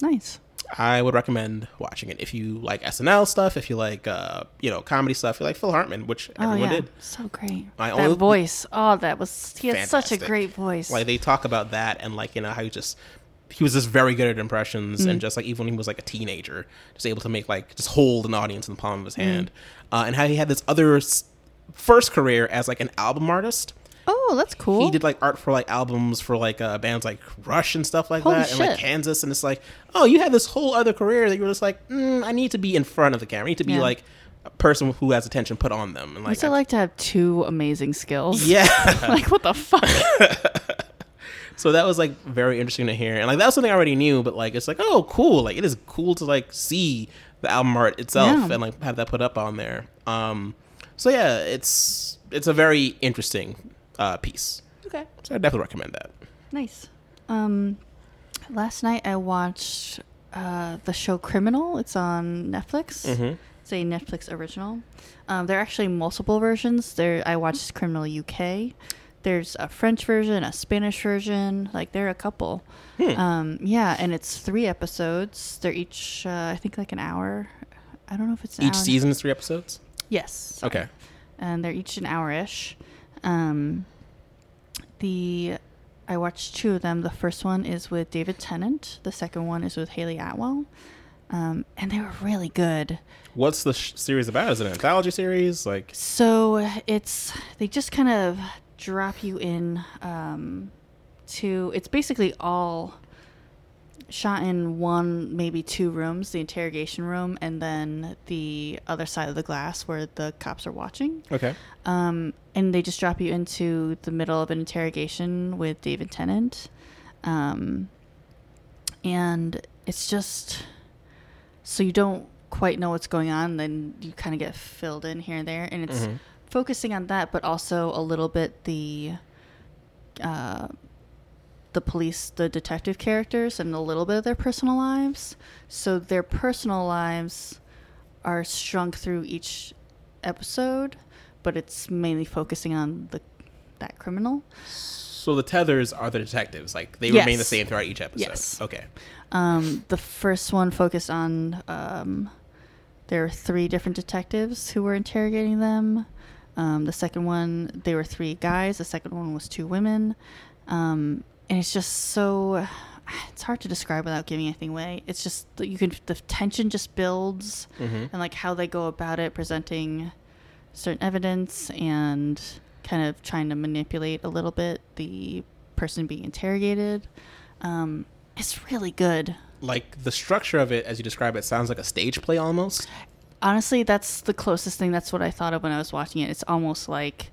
[SPEAKER 2] Nice.
[SPEAKER 1] I would recommend watching it if you like SNL stuff, if you like uh, you know comedy stuff, if you like Phil Hartman, which
[SPEAKER 2] Oh
[SPEAKER 1] everyone
[SPEAKER 2] yeah,
[SPEAKER 1] did.
[SPEAKER 2] so great.
[SPEAKER 1] My
[SPEAKER 2] that
[SPEAKER 1] only-
[SPEAKER 2] voice. Oh, that was. He has such a great voice.
[SPEAKER 1] Like they talk about that and like you know how he just he was just very good at impressions
[SPEAKER 2] Mm.
[SPEAKER 1] and just like even when he was like a teenager, just able to make like just hold an audience in the palm of
[SPEAKER 2] Mm.
[SPEAKER 1] his hand, uh, and how he had this other s- first career as like an album artist.
[SPEAKER 2] oh, that's cool.
[SPEAKER 1] He did like art for like albums for like uh, bands like Rush and stuff like
[SPEAKER 2] Holy
[SPEAKER 1] that, and like. Kansas. And it's like, oh, you had this whole other career that you were just like, mm, I need to be in front of the camera. I need to be
[SPEAKER 2] Yeah.
[SPEAKER 1] like a person who has attention put on them. And like, I-
[SPEAKER 2] like to have two amazing skills?
[SPEAKER 1] yeah. [laughs]
[SPEAKER 2] like what the fuck? [laughs]
[SPEAKER 1] So that was like very interesting to hear, and like that was something I already knew, but like it's like oh cool, like it is cool to like see the album art itself
[SPEAKER 2] Yeah.
[SPEAKER 1] and like have that put up on there. Um, so yeah, it's it's a very interesting uh, piece.
[SPEAKER 2] okay.
[SPEAKER 1] So I definitely recommend that.
[SPEAKER 2] Nice. Um, last night I watched uh, the show Criminal. It's on Netflix.
[SPEAKER 1] Mhm.
[SPEAKER 2] It's a Netflix original. Um, there are actually multiple versions. There, I watched Criminal UK. There's a French version, a Spanish version. Like there are a couple.
[SPEAKER 1] Hmm.
[SPEAKER 2] Um, yeah, and it's three episodes. They're each, uh, I think, like an hour. I don't know if it's an
[SPEAKER 1] Each
[SPEAKER 2] hour.
[SPEAKER 1] season is three episodes.
[SPEAKER 2] Yes. sorry.
[SPEAKER 1] Okay.
[SPEAKER 2] and they're each an hour-ish. Um, the I watched two of them. The first one is with David Tennant. The second one is with Hayley Atwell, um, and they were really good.
[SPEAKER 1] What's the sh- series about? Is it an anthology series? Like,
[SPEAKER 2] So it's they just kind of drop you in um, to. It's basically all shot in one, maybe two rooms: the interrogation room, and then the other side of the glass where the cops are watching.
[SPEAKER 1] okay,
[SPEAKER 2] Um, and they just drop you into the middle of an interrogation with David Tennant. Um, and it's just so you don't quite know what's going on, then you kind of get filled in here and there. And it's
[SPEAKER 1] Mhm.
[SPEAKER 2] Focusing on that, but also a little bit the. Uh, the police, the detective characters, and a little bit of their personal lives. So their personal lives are shrunk through each episode, but it's mainly focusing on the that criminal.
[SPEAKER 1] so the tethers are the detectives. Like they
[SPEAKER 2] Yes.
[SPEAKER 1] remain the same throughout each episode.
[SPEAKER 2] Yes.
[SPEAKER 1] Okay.
[SPEAKER 2] Um, the first one focused on um, there were three different detectives who were interrogating them. Um, the second one, they were three guys. The second one was two women. Um, and it's just so it's hard to describe without giving anything away. It's just that you can the tension just builds
[SPEAKER 1] Mhm.
[SPEAKER 2] and like how they go about it, presenting certain evidence and kind of trying to manipulate a little bit the person being interrogated. Um, it's really good.
[SPEAKER 1] Like the structure of it, as you describe it, sounds like a stage play almost.
[SPEAKER 2] Honestly, that's the closest thing. That's what I thought of when I was watching it. It's almost like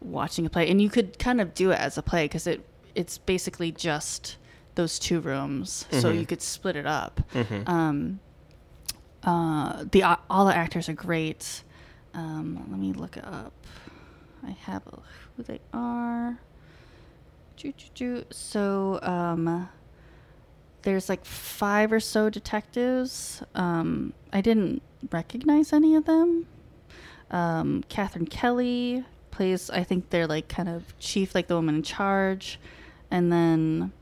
[SPEAKER 2] watching a play, and you could kind of do it as a play because it it's basically just those two rooms, so
[SPEAKER 1] Mhm.
[SPEAKER 2] you could split it up.
[SPEAKER 1] Mhm.
[SPEAKER 2] Um, uh, the all the actors are great. Um, let me look it up. I have who they are. So, um, there's like five or so detectives. Um, I didn't recognize any of them. Um, Katherine Kelly plays, I think they're like kind of chief, like the woman in charge. And then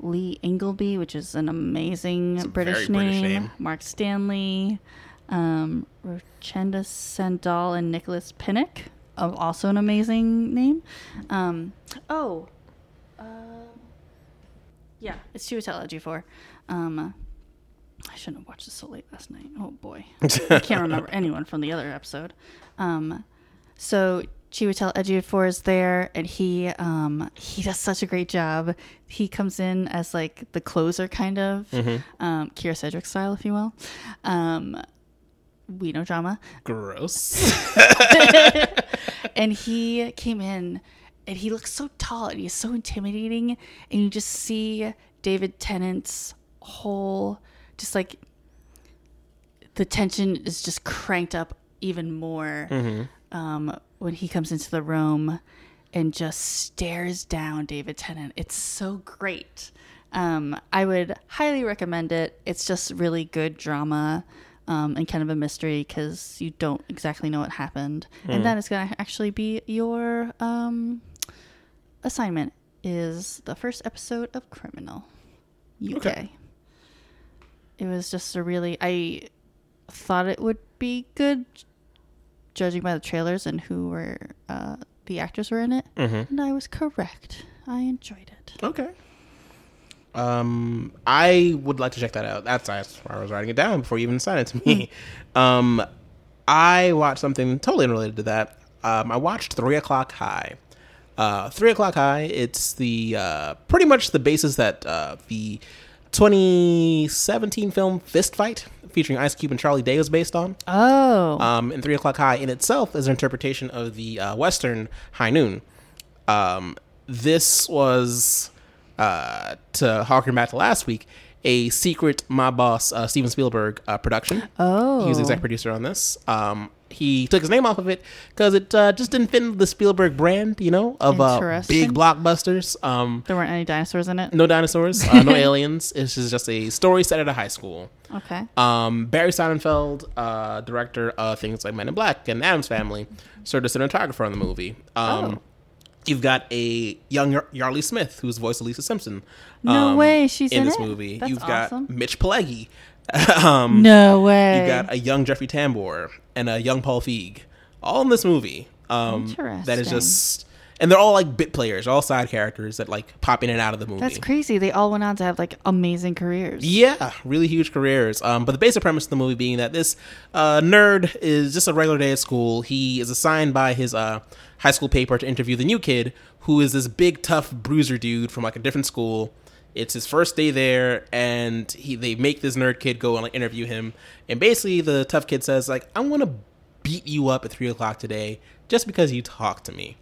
[SPEAKER 2] Lee Ingleby, which is an amazing British, name.
[SPEAKER 1] British name.
[SPEAKER 2] Mark Stanley, um, Rochenda Sandall, and Nicholas Pinnock, uh, also an amazing name. Um, oh, um, yeah, it's Chiwetel Ejiofor. Um, I shouldn't have watched this so late last night. Oh boy, I can't remember [laughs] anyone from the other episode. Um, so Chiwetel Ejiofor is there, and he um, he does such a great job. He comes in as like the closer, kind of um, Kyra Sedgwick style, if you will. Um, we know drama,
[SPEAKER 1] Gross. [laughs] [laughs]
[SPEAKER 2] and he came in and he looks so tall and he's so intimidating and you just see david tennant's whole just like the tension is just cranked up even more um, when he comes into the room and just stares down david tennant. It's so great. Um, i would highly recommend it. It's just really good drama um, and kind of a mystery because you don't exactly know what happened. And that is going to actually be your um, assignment is the first episode of criminal uk
[SPEAKER 1] Okay.
[SPEAKER 2] It was just a really i thought it would be good judging by the trailers and who were uh, the actors were in it and i was correct i enjoyed it
[SPEAKER 1] Okay. Um, I would like to check that out. That's that's why I was writing it down before you even sent it to me. [laughs] um, I watched something totally unrelated to that. Um, I watched Three O'clock High. Uh, Three O'clock High. It's the uh, pretty much the basis that uh, the 2017 film Fist Fight, featuring Ice Cube and Charlie Day, was based on.
[SPEAKER 2] oh
[SPEAKER 1] Um, and Three O'clock High in itself is an interpretation of the uh, Western High Noon. Um, this was, uh, to harken back to last week, a secret my boss uh, Steven Spielberg uh, production.
[SPEAKER 2] oh
[SPEAKER 1] He was the exec producer on this. Um, he took his name off of it because it uh, just didn't fit into the Spielberg brand, you know, of uh, big blockbusters. Um,
[SPEAKER 2] there weren't any dinosaurs in it
[SPEAKER 1] no dinosaurs, uh, no [laughs] aliens. This is just a story set at a high school.
[SPEAKER 2] okay
[SPEAKER 1] Um, Barry Sonnenfeld, uh, director of things like Men in Black and Addams Family, served as cinematographer on the movie. Um,
[SPEAKER 2] Oh.
[SPEAKER 1] You've got a young Yar- Yeardley Smith, who's voiced Lisa Simpson.
[SPEAKER 2] No
[SPEAKER 1] um,
[SPEAKER 2] way, she's in
[SPEAKER 1] this
[SPEAKER 2] it?
[SPEAKER 1] movie.
[SPEAKER 2] That's
[SPEAKER 1] You've got. Mitch Pileggi. [laughs] um,
[SPEAKER 2] no way
[SPEAKER 1] you got a young Jeffrey Tambor and a young Paul Feig, all in this movie. Um, that is just, and they're all like bit players, all side characters that like pop in and out of the movie.
[SPEAKER 2] that's crazy they all went on to have like amazing careers
[SPEAKER 1] Yeah, really huge careers. Um, but the basic premise of the movie being that this uh, nerd is just a regular day at school. He is assigned by his uh, high school paper to interview the new kid, who is this big, tough bruiser dude from like a different school. It's his first day there, and he they make this nerd kid go and like interview him. And basically, the tough kid says like, "I'm gonna beat you up at three o'clock today just because you talked to me."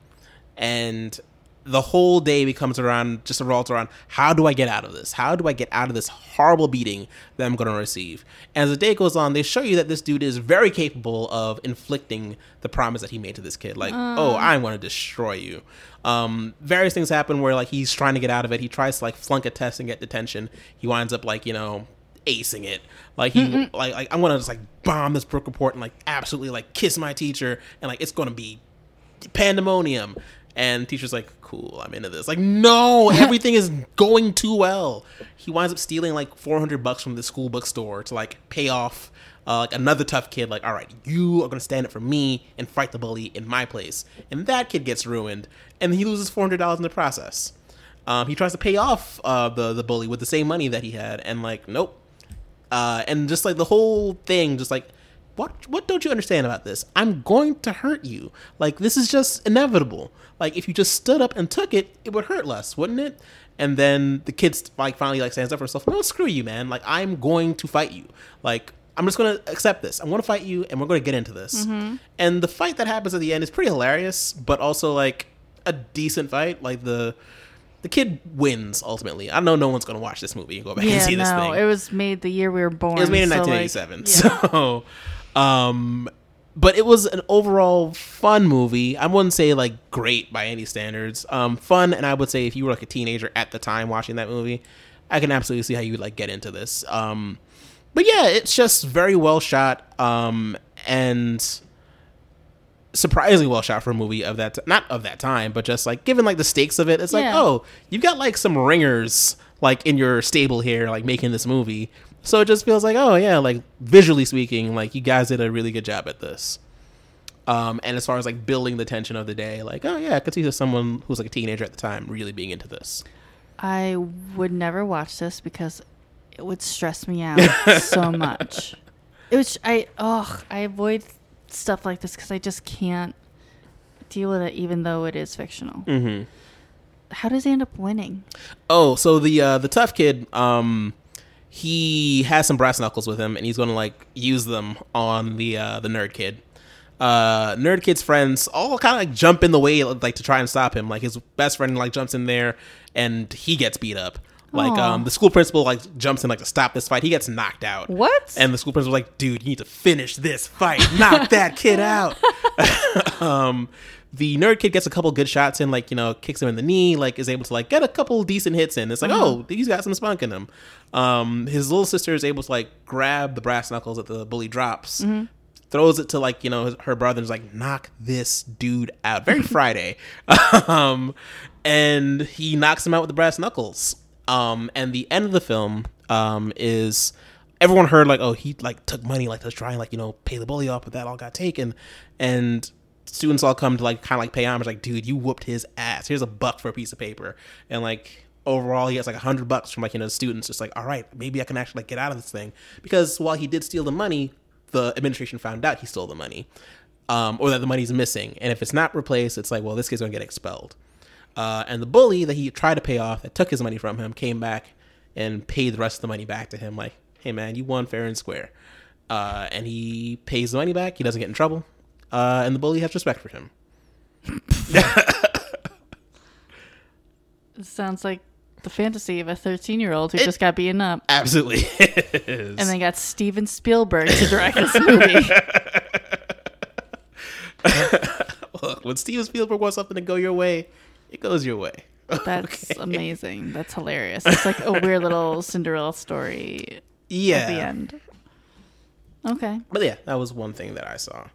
[SPEAKER 1] and the whole day becomes around just revolves around how do I get out of this? How do I get out of this horrible beating that I'm going to receive? As the day goes on, they show you that this dude is very capable of inflicting the promise that he made to this kid. Like, oh, I'm going to destroy you. Um, various things happen where like he's trying to get out of it. He tries to like flunk a test and get detention. He winds up like you know acing it. Like he like like I'm gonna just like bomb this book report and like absolutely like kiss my teacher and like it's gonna be pandemonium. And teacher's like, cool, I'm into this. Like, no, [laughs] everything is going too well. He winds up stealing like 400 bucks from the school bookstore to like pay off uh, like another tough kid. Like, all right, you are gonna stand up for me and fight the bully in my place. And that kid gets ruined, and he loses 400 dollars in the process. Um, he tries to pay off uh, the the bully with the same money that he had, and like, nope. Uh, and just like the whole thing, just like, what what don't you understand about this? I'm going to hurt you. Like this is just inevitable. Like if you just stood up and took it, it would hurt less, wouldn't it? And then the kid like finally like stands up for himself. No, screw you, man. Like I'm going to fight you. Like I'm just gonna accept this. I'm gonna fight you, and we're gonna get into this. Mm-hmm. And the fight that happens at the end is pretty hilarious, but also like a decent fight. Like the the kid wins ultimately. I know no one's gonna watch this movie and go back and
[SPEAKER 2] yeah
[SPEAKER 1] see this thing.
[SPEAKER 2] it was made the year we were born
[SPEAKER 1] It was made in
[SPEAKER 2] so, like,
[SPEAKER 1] 1987.
[SPEAKER 2] yeah. [laughs]
[SPEAKER 1] So, um, but it was an overall fun movie. I wouldn't say like great by any standards. Um, fun, and I would say if you were like a teenager at the time watching that movie, I can absolutely see how you would like get into this. Um, but yeah, it's just very well shot. Um, and surprisingly well shot for a movie of that t- not of that time but just like given like the stakes of it it's like oh you've got like some ringers like in your stable here like making this movie so it just feels like oh yeah like visually speaking like you guys did a really good job at this um and as far as like building the tension of the day like oh yeah i could see someone who's like a teenager at the time really being into this
[SPEAKER 2] I would never watch this because it would stress me out [laughs] so much. It was I oh I avoid stuff like this because I just can't deal with it, even though it is fictional.
[SPEAKER 1] mm-hmm
[SPEAKER 2] How does he end up winning?
[SPEAKER 1] Oh, so the uh, the tough kid, um, he has some brass knuckles with him, and he's gonna like use them on the uh, the nerd kid. Uh, nerd kid's friends all kind of like jump in the way, like to try and stop him. Like his best friend like jumps in there, and he gets beat up. Like um, the school principal like jumps in like to stop this fight. He gets knocked out.
[SPEAKER 2] What?
[SPEAKER 1] And the school principal's like, dude, you need to finish this fight. Knock that kid out. [laughs] um, the nerd kid gets a couple good shots in, like, you know, kicks him in the knee, like, is able to, like, get a couple decent hits in. It's like, oh, he's got some spunk in him. Um, his little sister is able to, like, grab the brass knuckles that the bully drops, throws it to, like, you know, his, her brother's like, knock this dude out. Very [laughs] Friday. [laughs] um, and he knocks him out with the brass knuckles. Um, and the end of the film um, is everyone heard like, oh, he like took money like to try and like you know pay the bully off, but that all got taken, and students all come to like kind of like pay homage, like, dude, you whooped his ass. Here's a buck for a piece of paper, and like overall he gets like a hundred bucks from like you know students. Just like, all right, maybe I can actually like get out of this thing because while he did steal the money, the administration found out he stole the money, um, or that the money's missing, and if it's not replaced, it's like, well, this kid's gonna get expelled. Uh, and the bully that he tried to pay off, that took his money from him, came back and paid the rest of the money back to him. Like, hey man, you won fair and square. Uh, and he pays the money back. He doesn't get in trouble. Uh, and the bully has respect for him. [laughs]
[SPEAKER 2] It sounds like the fantasy of a 13 year old who just got beaten up
[SPEAKER 1] Absolutely [laughs] is.
[SPEAKER 2] and then got Steven Spielberg to direct this movie. [laughs]
[SPEAKER 1] Look, when Steven Spielberg wants something to go your way, it goes your way. [laughs]
[SPEAKER 2] That's amazing. That's hilarious. It's like a weird little [laughs] Cinderella story
[SPEAKER 1] Yeah.
[SPEAKER 2] at the end. Okay.
[SPEAKER 1] But yeah, that was one thing that I saw.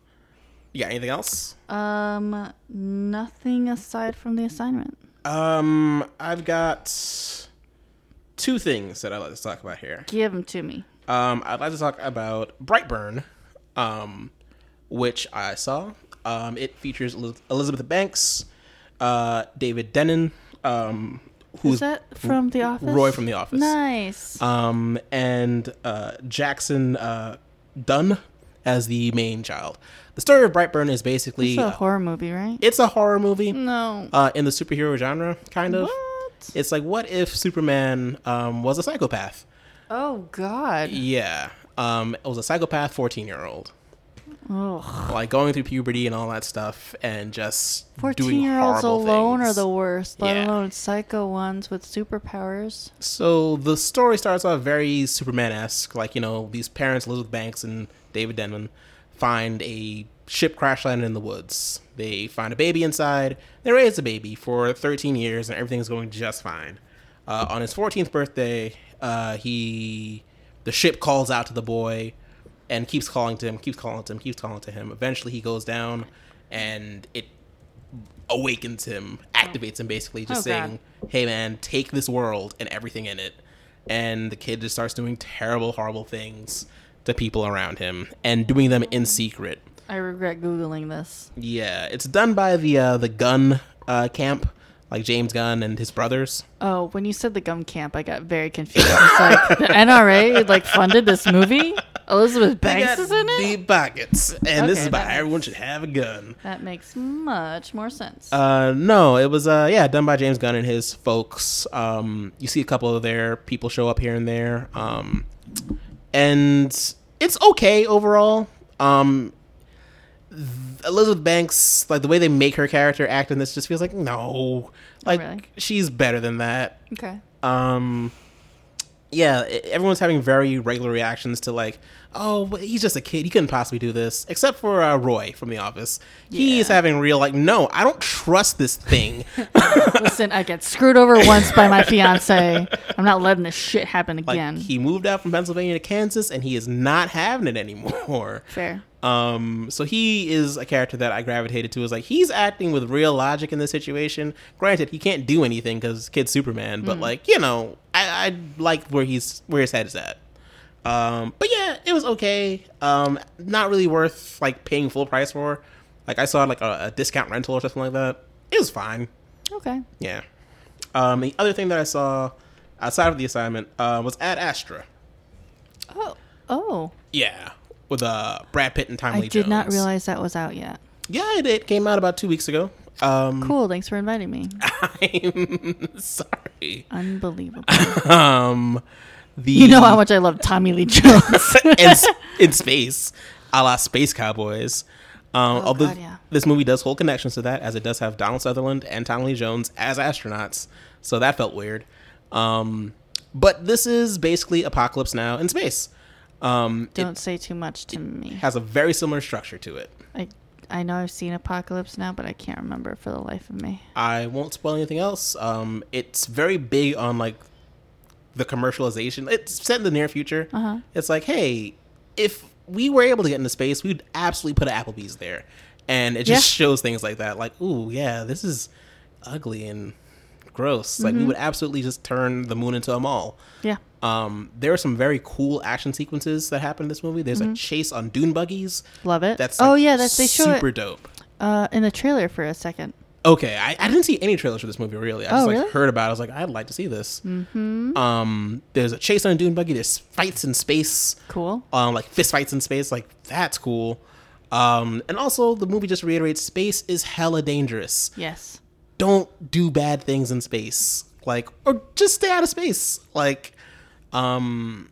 [SPEAKER 1] You got anything else?
[SPEAKER 2] Um, nothing aside from the assignment.
[SPEAKER 1] Um, I've got two things that I'd like to talk about here.
[SPEAKER 2] Give them to me.
[SPEAKER 1] Um, I'd like to talk about Brightburn, um, which I saw. Um, it features Elizabeth Banks, uh, David Denman, um,
[SPEAKER 2] Who's
[SPEAKER 1] who's
[SPEAKER 2] that from The Office?
[SPEAKER 1] Roy from The Office,
[SPEAKER 2] Nice.
[SPEAKER 1] um, and uh, Jackson uh, Dunn as the main child. The story of Brightburn is basically
[SPEAKER 2] it's a
[SPEAKER 1] uh,
[SPEAKER 2] horror movie, right?
[SPEAKER 1] it's a horror movie
[SPEAKER 2] No.
[SPEAKER 1] uh, in the superhero genre, kind of.
[SPEAKER 2] What?
[SPEAKER 1] It's like what if Superman um, was a psychopath?
[SPEAKER 2] Oh God.
[SPEAKER 1] Yeah, um, it was a psychopath fourteen
[SPEAKER 2] Oh.
[SPEAKER 1] like going through puberty and all that stuff and just doing
[SPEAKER 2] Fourteen-year-olds alone
[SPEAKER 1] things.
[SPEAKER 2] are the worst. Let
[SPEAKER 1] Yeah.
[SPEAKER 2] alone psycho ones with superpowers.
[SPEAKER 1] so the story starts off very superman-esque like you know these parents elizabeth banks and david denman find a ship crash landed in the woods they find a baby inside they raise the baby for 13 years and everything's going just fine uh, on his 14th birthday uh, he the ship calls out to the boy and keeps calling to him keeps calling to him keeps calling to him eventually he goes down and it awakens him activates him basically just
[SPEAKER 2] Oh, God.
[SPEAKER 1] saying hey man take this world and everything in it and the kid just starts doing terrible horrible things to people around him and doing them in secret
[SPEAKER 2] I regret googling this.
[SPEAKER 1] yeah it's done by the uh, the gun uh, camp like james gunn and his brothers
[SPEAKER 2] Oh, when you said the gum camp, I got very confused. It's like the NRA like funded this movie. Elizabeth Banks is in it.
[SPEAKER 1] deep pockets and this is about everyone should have a gun
[SPEAKER 2] That makes much more sense.
[SPEAKER 1] Uh, no, it was uh, yeah, done by James Gunn and his folks. Um, you see a couple of their people show up here and there. Um, and it's okay overall. Um, th- Elizabeth Banks, like the way they make her character act in this, just feels like no, like
[SPEAKER 2] really?
[SPEAKER 1] she's better than that.
[SPEAKER 2] okay.
[SPEAKER 1] Um, yeah, everyone's having very regular reactions to like, oh, but he's just a kid. He couldn't possibly do this. Except for uh, Roy from The Office. He's
[SPEAKER 2] Yeah.
[SPEAKER 1] having real, like, no, I don't trust this thing. [laughs] [laughs]
[SPEAKER 2] Listen, I get screwed over once by my fiance. I'm not letting this shit happen
[SPEAKER 1] like,
[SPEAKER 2] again.
[SPEAKER 1] he moved out from Pennsylvania to Kansas and he is not having it anymore.
[SPEAKER 2] Fair.
[SPEAKER 1] Um, so he is a character that I gravitated to. Is like he's acting with real logic in this situation. Granted, he can't do anything because kid's Superman, but like you know, I, I like where he's where his head is at. Um, but yeah, it was okay. Um, not really worth like paying full price for. Like I saw like a, a discount rental or something like that. It was fine.
[SPEAKER 2] Okay.
[SPEAKER 1] Yeah. Um, the other thing that I saw outside of the assignment uh, was Ad Astra.
[SPEAKER 2] Oh. Oh.
[SPEAKER 1] Yeah, with uh, Brad Pitt and Tommy
[SPEAKER 2] I
[SPEAKER 1] Lee
[SPEAKER 2] did not realize that was out yet.
[SPEAKER 1] Yeah, it, it came out about two weeks ago. Um,
[SPEAKER 2] Cool. Thanks for inviting me. [laughs]
[SPEAKER 1] I'm sorry.
[SPEAKER 2] Unbelievable. [laughs]
[SPEAKER 1] Um, the
[SPEAKER 2] You know how much I love Tommy Lee Jones. [laughs]
[SPEAKER 1] in, in [laughs] space, a la Space Cowboys. Um, although
[SPEAKER 2] Oh, God, yeah.
[SPEAKER 1] this movie does hold connections to that, as it does have Donald Sutherland and Tommy Lee Jones as astronauts, so that felt weird. Um, but this is basically Apocalypse Now in space. Um,
[SPEAKER 2] Don't say too much to me.
[SPEAKER 1] has a very similar structure to it.
[SPEAKER 2] I I know I've seen Apocalypse now, but I can't remember for the life of me.
[SPEAKER 1] I won't spoil anything else. Um, it's very big on like the commercialization. It's set in the near future.
[SPEAKER 2] Uh-huh.
[SPEAKER 1] It's like, hey, if we were able to get into space, we'd absolutely put an Applebee's there, and it just shows things like that. Like, ooh, yeah, this is ugly and gross. Like, we would absolutely just turn the moon into a mall.
[SPEAKER 2] Yeah.
[SPEAKER 1] Um, there are some very cool action sequences that happen in this movie. There's a chase on dune buggies.
[SPEAKER 2] Love it.
[SPEAKER 1] That's
[SPEAKER 2] oh yeah, that's they show
[SPEAKER 1] super
[SPEAKER 2] it
[SPEAKER 1] dope.
[SPEAKER 2] uh, in the trailer for a second.
[SPEAKER 1] Okay, I, I didn't see any trailers for this movie really. I
[SPEAKER 2] Oh,
[SPEAKER 1] just like
[SPEAKER 2] really?
[SPEAKER 1] heard about it. I was like, I'd like to see this. Mm-hmm. Um, there's a chase on a dune buggy. There's fights in space.
[SPEAKER 2] Cool.
[SPEAKER 1] Um, like fist fights in space. Like that's cool. Um, and also the movie just reiterates space is hella dangerous.
[SPEAKER 2] Yes.
[SPEAKER 1] Don't do bad things in space. Like or just stay out of space. Like, um,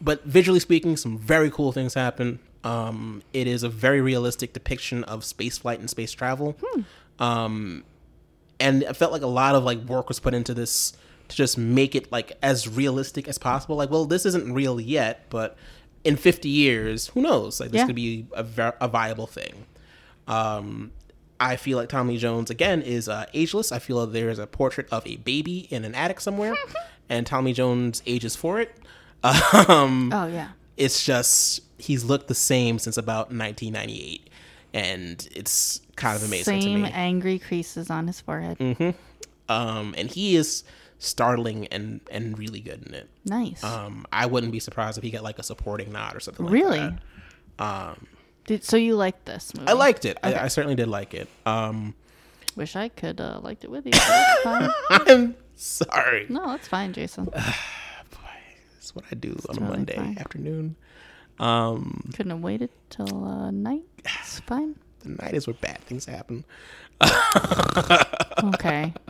[SPEAKER 1] but visually speaking, some very cool things happen. Um, it is a very realistic depiction of space flight and space travel. Um, and it felt like a lot of like work was put into this to just make it like as realistic as possible. Like, well, this isn't real yet, but in 50 years, who knows? Like, this
[SPEAKER 2] Yeah.
[SPEAKER 1] could be a, ver- a viable thing. Um, I feel like Tommy Jones again is uh, ageless. I feel like there is a portrait of a baby in an attic somewhere, [laughs] and Tommy Jones ages for it. [laughs] Um,
[SPEAKER 2] Oh yeah.
[SPEAKER 1] it's just he's looked the same since about 1998, and it's kind of amazing
[SPEAKER 2] Same
[SPEAKER 1] to me.
[SPEAKER 2] angry creases on his forehead. Mm-hmm.
[SPEAKER 1] Um, and he is startling and and really good in it.
[SPEAKER 2] Nice.
[SPEAKER 1] Um, I wouldn't be surprised if he got like a supporting nod or something. like
[SPEAKER 2] really?
[SPEAKER 1] that. Um,
[SPEAKER 2] Did, so you liked this movie?
[SPEAKER 1] I liked it.
[SPEAKER 2] Okay.
[SPEAKER 1] I, I certainly did like it. Um,
[SPEAKER 2] Wish I could uh, liked it with you. but That's [laughs] fine.
[SPEAKER 1] I'm sorry.
[SPEAKER 2] No, that's fine, Jason. [sighs]
[SPEAKER 1] That's what I do on a
[SPEAKER 2] totally
[SPEAKER 1] Monday
[SPEAKER 2] fine.
[SPEAKER 1] afternoon. Um,
[SPEAKER 2] Couldn't have waited till uh, night. It's fine.
[SPEAKER 1] The night is where bad things happen.
[SPEAKER 2] Okay. [laughs]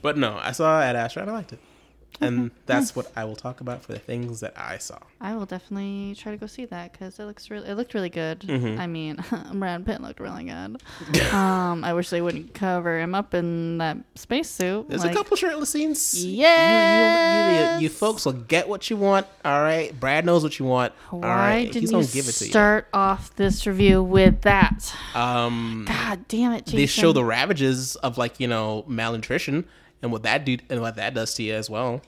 [SPEAKER 1] But no, I saw Ad Astra and I liked it. And that's what I will talk about for the things that I saw.
[SPEAKER 2] I will definitely try to go see that because it looks really. It looked really good.
[SPEAKER 1] Mm-hmm.
[SPEAKER 2] I mean, [laughs] Brad Pitt looked really good. [laughs] um, I wish they wouldn't cover him up in that spacesuit.
[SPEAKER 1] There's
[SPEAKER 2] like,
[SPEAKER 1] a couple shirtless scenes. You- You, you,
[SPEAKER 2] Yes.
[SPEAKER 1] you, folks will get what you want. All right. Brad knows what you want. all
[SPEAKER 2] Why
[SPEAKER 1] right.
[SPEAKER 2] didn't
[SPEAKER 1] He's
[SPEAKER 2] you
[SPEAKER 1] gonna give it to
[SPEAKER 2] start off this review with that?
[SPEAKER 1] Um,
[SPEAKER 2] God damn it, Jason.
[SPEAKER 1] they show the ravages of like you know malnutrition and what that do and what that does to you as well.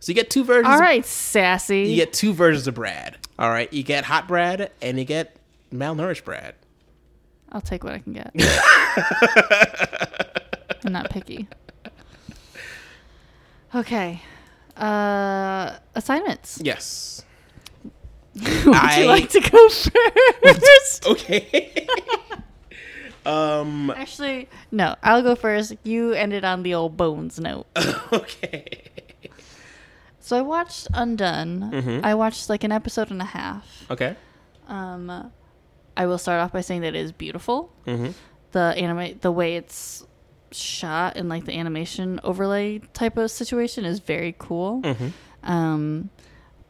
[SPEAKER 1] So you get two versions.
[SPEAKER 2] All right, sassy.
[SPEAKER 1] you get two versions of Brad. All right. You get hot Brad and you get malnourished Brad.
[SPEAKER 2] I'll take what I can get. [laughs] I'm not picky. Okay. Uh, assignments.
[SPEAKER 1] Yes. [laughs]
[SPEAKER 2] Would
[SPEAKER 1] I-
[SPEAKER 2] you like to go [laughs] first?
[SPEAKER 1] Okay. Um.
[SPEAKER 2] Actually, no. I'll go first. You ended on the old bones note. [laughs]
[SPEAKER 1] Okay.
[SPEAKER 2] So I watched Undone.
[SPEAKER 1] Mm-hmm.
[SPEAKER 2] I watched like an episode and a half.
[SPEAKER 1] Okay.
[SPEAKER 2] Um, I will start off by saying that it is beautiful.
[SPEAKER 1] Mm-hmm.
[SPEAKER 2] The anime, the way it's shot and like the animation overlay type of situation is very cool.
[SPEAKER 1] Mm-hmm.
[SPEAKER 2] Um,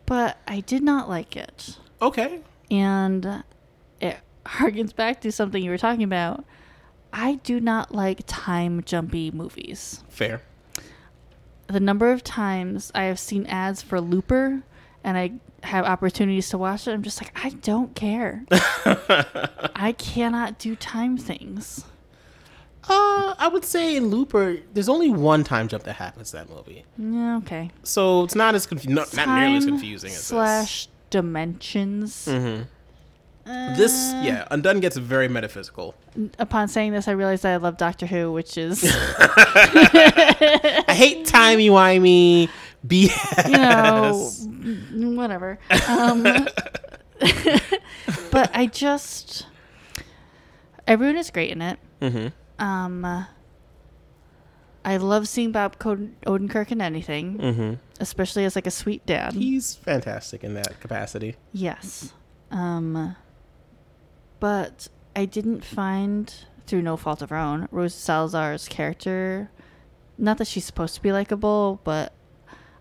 [SPEAKER 2] but I did not like it,
[SPEAKER 1] Okay.
[SPEAKER 2] and harkens back to something you were talking about. I do not like time jumpy movies.
[SPEAKER 1] Fair.
[SPEAKER 2] The number of times I have seen ads for Looper, and I have opportunities to watch it, I'm just like, I don't care. [laughs] I cannot do time things.
[SPEAKER 1] Uh, I would say in Looper, there's only one time jump that happens in that movie,
[SPEAKER 2] Yeah, okay.
[SPEAKER 1] so it's not as confu- not, not nearly as confusing as
[SPEAKER 2] slash dimensions.
[SPEAKER 1] this. Mm-hmm. This, yeah, Undone gets very metaphysical.
[SPEAKER 2] Upon saying this, I realized that I love Doctor Who, which is [laughs] [laughs]
[SPEAKER 1] I hate timey wimey BS.
[SPEAKER 2] you know, whatever. Um, [laughs] but I just everyone is great in it.
[SPEAKER 1] Mhm.
[SPEAKER 2] Um, I love seeing Bob Cod- Odenkirk in anything,
[SPEAKER 1] Mm-hmm.
[SPEAKER 2] especially as like a sweet dad.
[SPEAKER 1] He's fantastic in that capacity.
[SPEAKER 2] Yes. Um, but I didn't find, through no fault of her own, Rosa Salazar's character. Not that she's supposed to be likable, but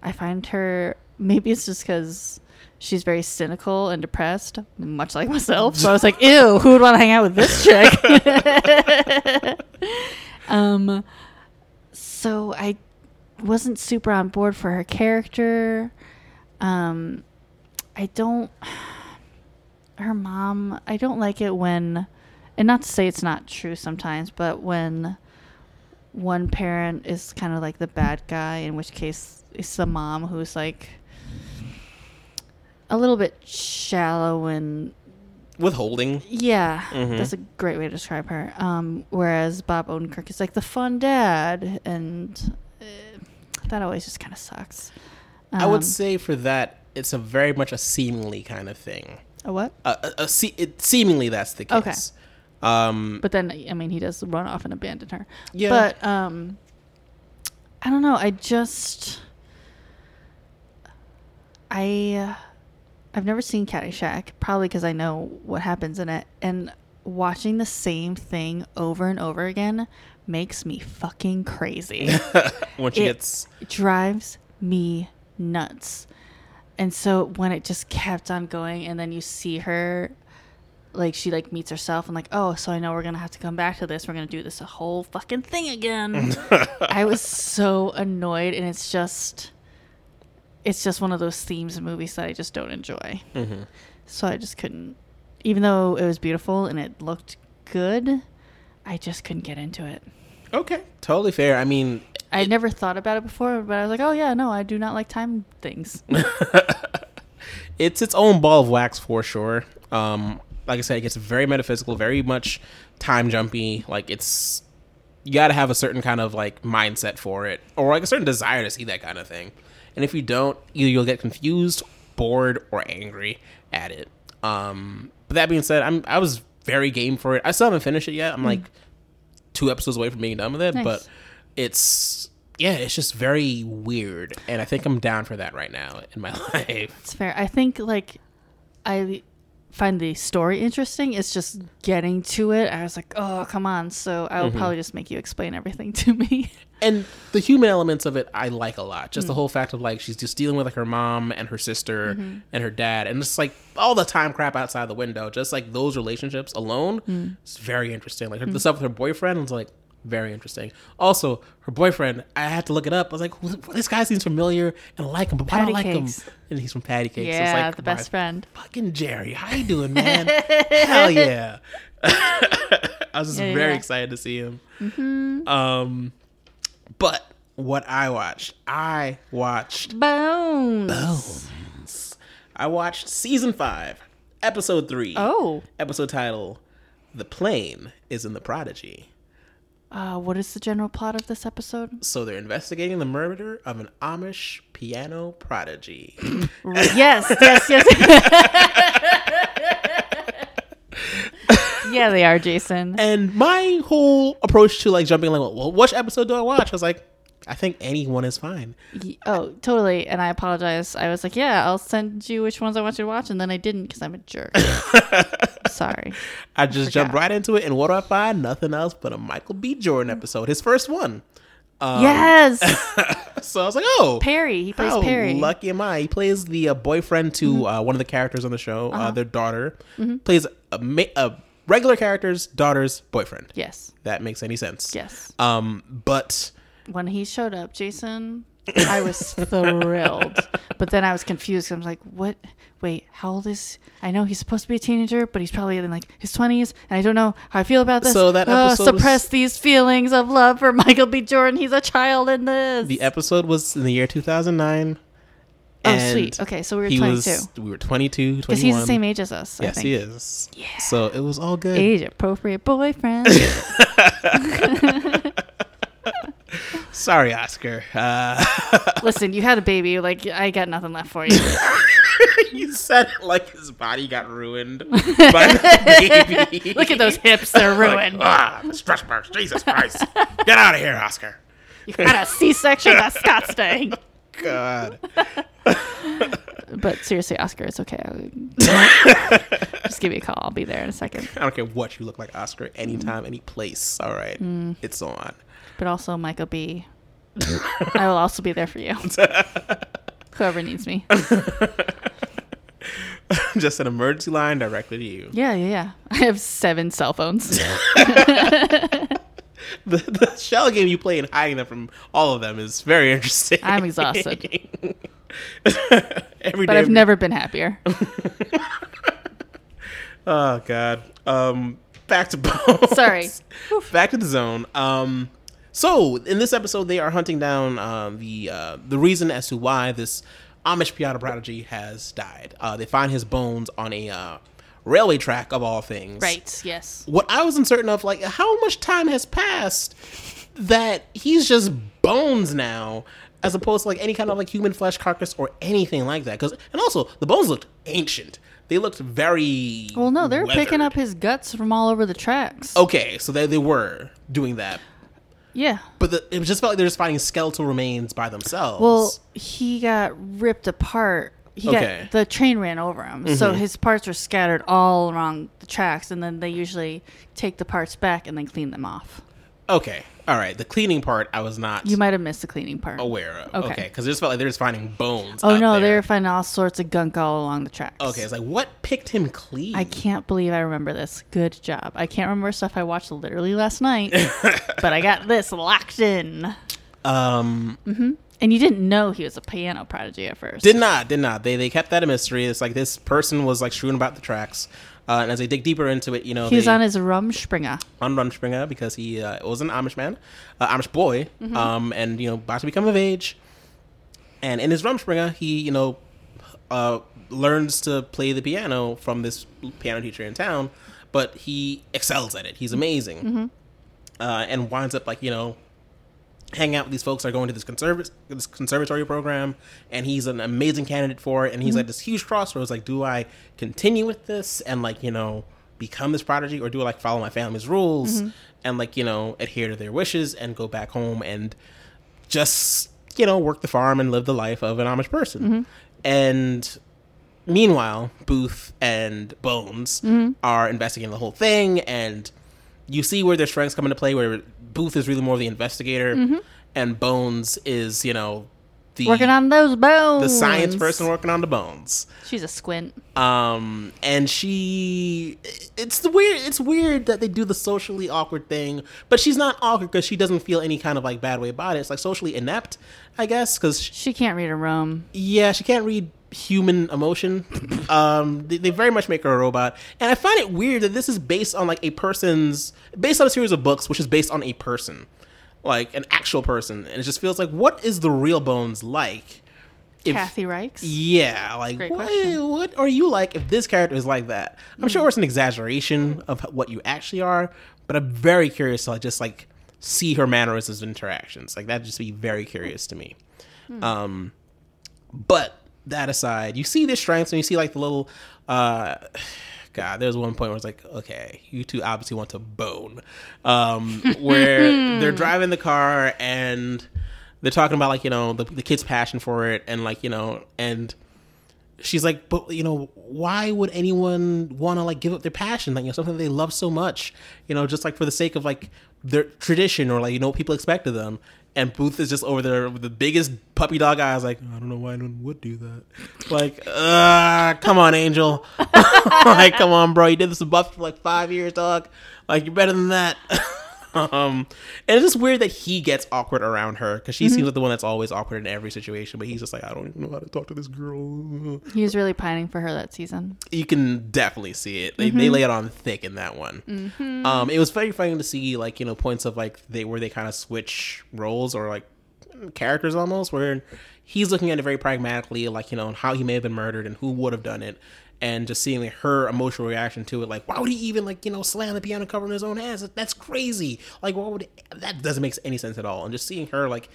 [SPEAKER 2] I find her. Maybe it's just because she's very cynical and depressed, much like myself. So I was like, ew, who would want to hang out with this chick? [laughs] um, so I wasn't super on board for her character. Um, I don't. Her mom, I don't like it when, and not to say it's not true sometimes, but when one parent is kind of like the bad guy, in which case it's the mom who's like a little bit shallow and
[SPEAKER 1] Withholding.
[SPEAKER 2] yeah,
[SPEAKER 1] Mhm.
[SPEAKER 2] that's a great way to describe her. Um, whereas Bob Odenkirk is like the fun dad, and uh, that always just kind of sucks.
[SPEAKER 1] I
[SPEAKER 2] Um,
[SPEAKER 1] would say for that, it's a very much a seemingly kind of thing.
[SPEAKER 2] A what?
[SPEAKER 1] Uh, a, a se- it, seemingly that's the
[SPEAKER 2] Okay.
[SPEAKER 1] case. Um,
[SPEAKER 2] But then, I mean, he does run off and abandon her.
[SPEAKER 1] yeah.
[SPEAKER 2] But um, I don't know. I just I uh, I've never seen Caddyshack, probably because I know what happens in it, and watching the same thing over and over again makes me fucking crazy. [laughs]
[SPEAKER 1] when she
[SPEAKER 2] it-
[SPEAKER 1] gets
[SPEAKER 2] it drives me nuts. And so when it just kept on going and then you see her like she like meets herself and like, "Oh, so I know we're going to have to come back to this. We're going to do this whole fucking thing again." [laughs] I was so annoyed and it's just it's just one of those themes in movies that I just don't enjoy.
[SPEAKER 1] mm-hmm.
[SPEAKER 2] So I just couldn't even though it was beautiful and it looked good, I just couldn't get into it.
[SPEAKER 1] okay, totally fair. I mean,
[SPEAKER 2] I had never thought about it before, but I was like, oh yeah, no, I do not like time things. [laughs]
[SPEAKER 1] it's its own ball of wax for sure. Um, like I said, it gets very metaphysical, very much time jumpy. Like it's you got to have a certain kind of like mindset for it, or like a certain desire to see that kind of thing. And if you don't, either you'll get confused, bored, or angry at it. Um, but that being said, I'm I was very game for it. I still haven't finished it yet. I'm like two episodes away from being done with it,
[SPEAKER 2] Nice.
[SPEAKER 1] but it's yeah, it's just very weird, and I think I'm down for that right now in my [laughs] life.
[SPEAKER 2] It's fair. I think like I find the story interesting. It's just getting to it. I was like, oh come on. So I will mm-hmm. probably just make you explain everything [laughs] to me.
[SPEAKER 1] and the human elements of it I like a lot. Just the mm. whole fact of like she's just dealing with like her mom and her sister mm-hmm. and her dad and just like all the time crap outside the window. Just like those relationships alone, mm. it's very interesting. Like her, mm. the stuff with her boyfriend was like very interesting. Also, her boyfriend, I had to look it up. I was like, this guy seems familiar and I like him, but why don't like
[SPEAKER 2] Patty
[SPEAKER 1] him? And he's from Patty Cakes. So
[SPEAKER 2] yeah,
[SPEAKER 1] it's like
[SPEAKER 2] the best friend.
[SPEAKER 1] Fucking Jerry, how you doing, man? Hell [laughs] yeah! [laughs] I was just
[SPEAKER 2] Yeah,
[SPEAKER 1] very
[SPEAKER 2] yeah.
[SPEAKER 1] excited to see him. Um, but what I watched, I watched,
[SPEAKER 2] Bones. Bones.
[SPEAKER 1] I watched season five, episode three.
[SPEAKER 2] Oh,
[SPEAKER 1] episode title: "The Plain is in the Prodigy."
[SPEAKER 2] Uh, what is the general plot of this episode?
[SPEAKER 1] So they're investigating the murder of an Amish piano prodigy.
[SPEAKER 2] yes, yes, yes. yeah, they are, Jason.
[SPEAKER 1] and my whole approach to like jumping like, well, which episode do I watch? I was like, I think anyone is fine.
[SPEAKER 2] Oh, totally. And I apologize. I was like, yeah, I'll send you which ones I want you to watch, and then I didn't because I'm a jerk. [laughs] Sorry.
[SPEAKER 1] I just jumped right into it, and what do I find? Nothing else but a Michael B. Jordan episode, his first one. Um,
[SPEAKER 2] yes, [laughs]
[SPEAKER 1] So I was like, oh,
[SPEAKER 2] Perry. He plays Perry.
[SPEAKER 1] lucky am I? He plays the uh, boyfriend to uh, one of the characters on the show, uh their daughter. Plays a, ma- a regular character's daughter's boyfriend.
[SPEAKER 2] Yes,
[SPEAKER 1] That makes any sense.
[SPEAKER 2] yes.
[SPEAKER 1] Um, but
[SPEAKER 2] When he showed up, Jason, [coughs] I was thrilled. But then I was confused. I was like, what? Wait, how old is. I know he's supposed to be a teenager, but he's probably in like his 20s. And I don't know how I feel about this.
[SPEAKER 1] So that
[SPEAKER 2] Uh,
[SPEAKER 1] episode was-
[SPEAKER 2] suppress these feelings of love for Michael B. Jordan. He's a child in this.
[SPEAKER 1] The episode was in the year 2009.
[SPEAKER 2] oh, sweet. Okay, so we were 22.
[SPEAKER 1] was. We were 22, 21.
[SPEAKER 2] Because he's the same age as us. I
[SPEAKER 1] Yes,
[SPEAKER 2] think.
[SPEAKER 1] he is. Yeah. So it was all good.
[SPEAKER 2] Age appropriate boyfriend. [laughs] [laughs]
[SPEAKER 1] Sorry, Oscar. Uh, [laughs]
[SPEAKER 2] Listen, you had a baby. Like, I got nothing left for you. [laughs]
[SPEAKER 1] you said it like his body got ruined [laughs] by the baby.
[SPEAKER 2] Look at those hips. They're ruined.
[SPEAKER 1] ah, stretch marks. Jesus Christ. Get out of here, Oscar.
[SPEAKER 2] You had a C-section. That's Scott.
[SPEAKER 1] God.
[SPEAKER 2] But seriously, Oscar, it's okay. Just give me a call. I'll be there in a second.
[SPEAKER 1] I don't care what you look like, Oscar. Anytime, any place. All right.
[SPEAKER 2] Mm.
[SPEAKER 1] It's on.
[SPEAKER 2] But also, Michael B. I will also be there for you. [laughs] Whoever needs me. [laughs]
[SPEAKER 1] Just an emergency line directly to you.
[SPEAKER 2] Yeah, yeah, yeah. I have seven cell phones. [laughs]
[SPEAKER 1] The, the shell game you play and hiding them from all of them is very interesting.
[SPEAKER 2] I'm exhausted.
[SPEAKER 1] Every
[SPEAKER 2] But I've
[SPEAKER 1] we-
[SPEAKER 2] never been happier.
[SPEAKER 1] Oh God. Um, back to bones.
[SPEAKER 2] Sorry.
[SPEAKER 1] back to the zone. Um, so in this episode, they are hunting down um, the uh, the reason as to why this Amish piano prodigy has died. Uh, they find his bones on a uh, railway track of all things.
[SPEAKER 2] Right, yes.
[SPEAKER 1] What I was uncertain of, like, how much time has passed that he's just bones now, as opposed to like any kind of like human flesh carcass or anything like that. Because and also the bones looked ancient. They looked very
[SPEAKER 2] Well, no, they're picking up his guts from all over the tracks.
[SPEAKER 1] Okay, so they they were doing that,
[SPEAKER 2] Yeah.
[SPEAKER 1] but the, it just felt like they're just finding skeletal remains by themselves.
[SPEAKER 2] Well, he got ripped apart. He
[SPEAKER 1] Okay. Mm-hmm.
[SPEAKER 2] got the train ran over him, so his parts were scattered all around the tracks, and then they usually take the parts back and then clean them off.
[SPEAKER 1] okay, all right. The cleaning part I was not
[SPEAKER 2] You might have missed the cleaning part.
[SPEAKER 1] aware of.
[SPEAKER 2] Okay.
[SPEAKER 1] Okay, because it just felt like they were just finding bones.
[SPEAKER 2] Oh no,
[SPEAKER 1] there.
[SPEAKER 2] they were finding all sorts of gunk all along the tracks.
[SPEAKER 1] Okay, it's like what picked him clean?
[SPEAKER 2] I can't believe I remember this. Good job. I can't remember stuff I watched literally last night, [laughs] but I got this locked in.
[SPEAKER 1] Um, Mm-hmm.
[SPEAKER 2] And you didn't know he was a piano prodigy at first.
[SPEAKER 1] Did not, did not. They they kept that a mystery. It's like this person was like strewn about the tracks, uh, and as they dig deeper into it, you know,
[SPEAKER 2] he's
[SPEAKER 1] they,
[SPEAKER 2] on his Rumspringa.
[SPEAKER 1] on Rumspringa because he uh, was an Amish man, uh, Amish boy,
[SPEAKER 2] Mm-hmm.
[SPEAKER 1] um, and you know about to become of age. And in his Rumspringa, he you know uh, learns to play the piano from this piano teacher in town, but he excels at it. He's amazing,
[SPEAKER 2] Mm-hmm.
[SPEAKER 1] uh, and winds up like you know hanging out with these folks that are going to this, conserv- this conservatory program and he's an amazing candidate for it and he's
[SPEAKER 2] Mm-hmm.
[SPEAKER 1] at this huge crossroads like do i continue with this and like you know become this prodigy or do i like follow my family's rules
[SPEAKER 2] Mm-hmm.
[SPEAKER 1] and like you know adhere to their wishes and go back home and just you know work the farm and live the life of an amish person
[SPEAKER 2] Mm-hmm.
[SPEAKER 1] and meanwhile booth and bones
[SPEAKER 2] Mm-hmm.
[SPEAKER 1] are investigating the whole thing and you see where their strengths come into play where booth is really more the investigator and bones is you know the
[SPEAKER 2] Mm-hmm. Working on those bones.
[SPEAKER 1] the science person working on the bones
[SPEAKER 2] She's a squint.
[SPEAKER 1] um and she it's the weird it's weird that they do the socially awkward thing but she's not awkward because she doesn't feel any kind of like bad way about it it's like socially inept i guess because
[SPEAKER 2] She can't read a room.
[SPEAKER 1] yeah, she can't read human emotion. um, they, they very much make her a robot, and I find it weird that this is based on like a person's based on a series of books, which is based on a person, like an actual person, and it just feels like what is the real Bones like? If,
[SPEAKER 2] Kathy Reichs.
[SPEAKER 1] yeah, like what, what are you like if this character is like that? I'm sure it's an exaggeration of what you actually are, but I'm very curious to like, just like see her mannerisms and interactions. Like that'd just be very curious to me. Um, but that aside, you see their strengths and you see like the little uh God, there's one point where it's like, okay, you two obviously want to bone. Um, [laughs] where they're driving the car and they're talking about like, you know, the, the kid's passion for it and like, you know, and she's like, but you know, why would anyone want to like give up their passion? Like, you know, something they love so much, you know, just like for the sake of like their tradition or like, you know, what people expect of them. And Booth is just over there with the biggest puppy dog eyes, like, I don't know why anyone would do that. Like, uh, come on, Angel. [laughs] like, come on, bro. You did this in Buffy for like five years, dog. Like, you're better than that. [laughs] um, and it's just weird that he gets awkward around her because she seems like the one that's always awkward in every situation. But he's just like, I don't even know how to talk to this girl.
[SPEAKER 2] He was really pining for her that season.
[SPEAKER 1] You can definitely see it. They, they lay it on thick in that one. Um, it was very funny to see like you know points of like they where they kind of switch roles or like characters almost where he's looking at it very pragmatically like you know how he may have been murdered and who would have done it and just seeing like her emotional reaction to it like why would he even like you know slam the piano cover in his own hands? That's crazy. Like what would that doesn't make any sense at all. And just seeing her like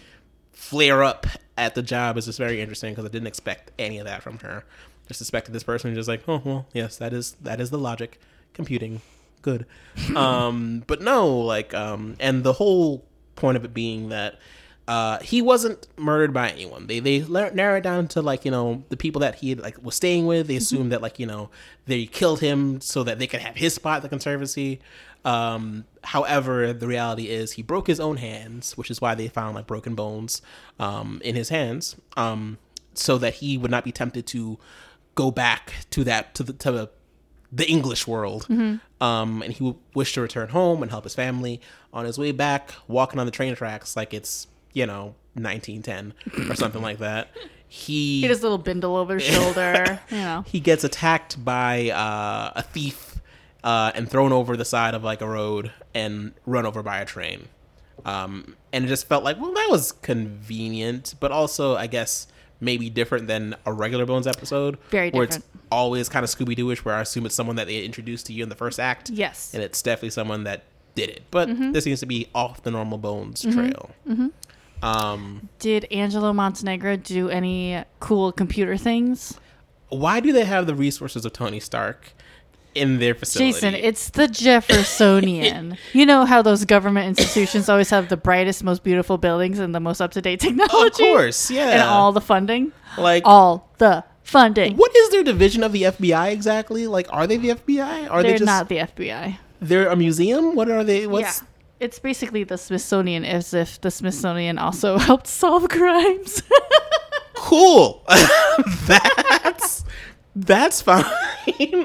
[SPEAKER 1] flare up at the job is just very interesting because i didn't expect any of that from her. Just expected this person just like oh well yes that is that is the logic. Computing. Good. [laughs] Um but no like um and the whole point of it being that uh, he wasn't murdered by anyone. They they narrow it down to like you know the people that he like was staying with. They assumed that like you know they killed him so that they could have his spot at the conservancy. Um, however, the reality is he broke his own hands, which is why they found like broken bones um, in his hands, um, so that he would not be tempted to go back to that to the to the, the English world. Um, and he wished to return home and help his family. On his way back, walking on the train tracks like it's you know 1910 or something like that. He
[SPEAKER 2] He has a little bindle over his shoulder. [laughs] You know.
[SPEAKER 1] he gets attacked by uh, a thief uh, and thrown over the side of like a road and run over by a train. Um, and it just felt like, well, that was convenient, but also, I guess, maybe different than a regular Bones episode.
[SPEAKER 2] Very
[SPEAKER 1] Where
[SPEAKER 2] different.
[SPEAKER 1] it's always kind of Scooby Dooish, where I assume it's someone that they introduced to you in the first act.
[SPEAKER 2] Yes.
[SPEAKER 1] And it's definitely someone that did it. But
[SPEAKER 2] Mm-hmm.
[SPEAKER 1] this seems to be off the normal Bones trail. Um,
[SPEAKER 2] Did Angela Montenegro do any cool computer things?
[SPEAKER 1] why do they have the resources of Tony Stark in their facility?
[SPEAKER 2] Jason, it's the Jeffersonian. [laughs] you know how those government institutions always have the brightest, most beautiful buildings and the most up to date technology?
[SPEAKER 1] of course, yeah.
[SPEAKER 2] And all the funding?
[SPEAKER 1] like
[SPEAKER 2] All the funding.
[SPEAKER 1] What is their division of the FBI exactly? Like, are they the FBI? Are
[SPEAKER 2] They're
[SPEAKER 1] they just
[SPEAKER 2] not the FBI.
[SPEAKER 1] they're a museum? What are they? What's
[SPEAKER 2] yeah. It's basically the Smithsonian as if the Smithsonian also [laughs] helped solve crimes. [laughs]
[SPEAKER 1] cool? [laughs] that's that's fine.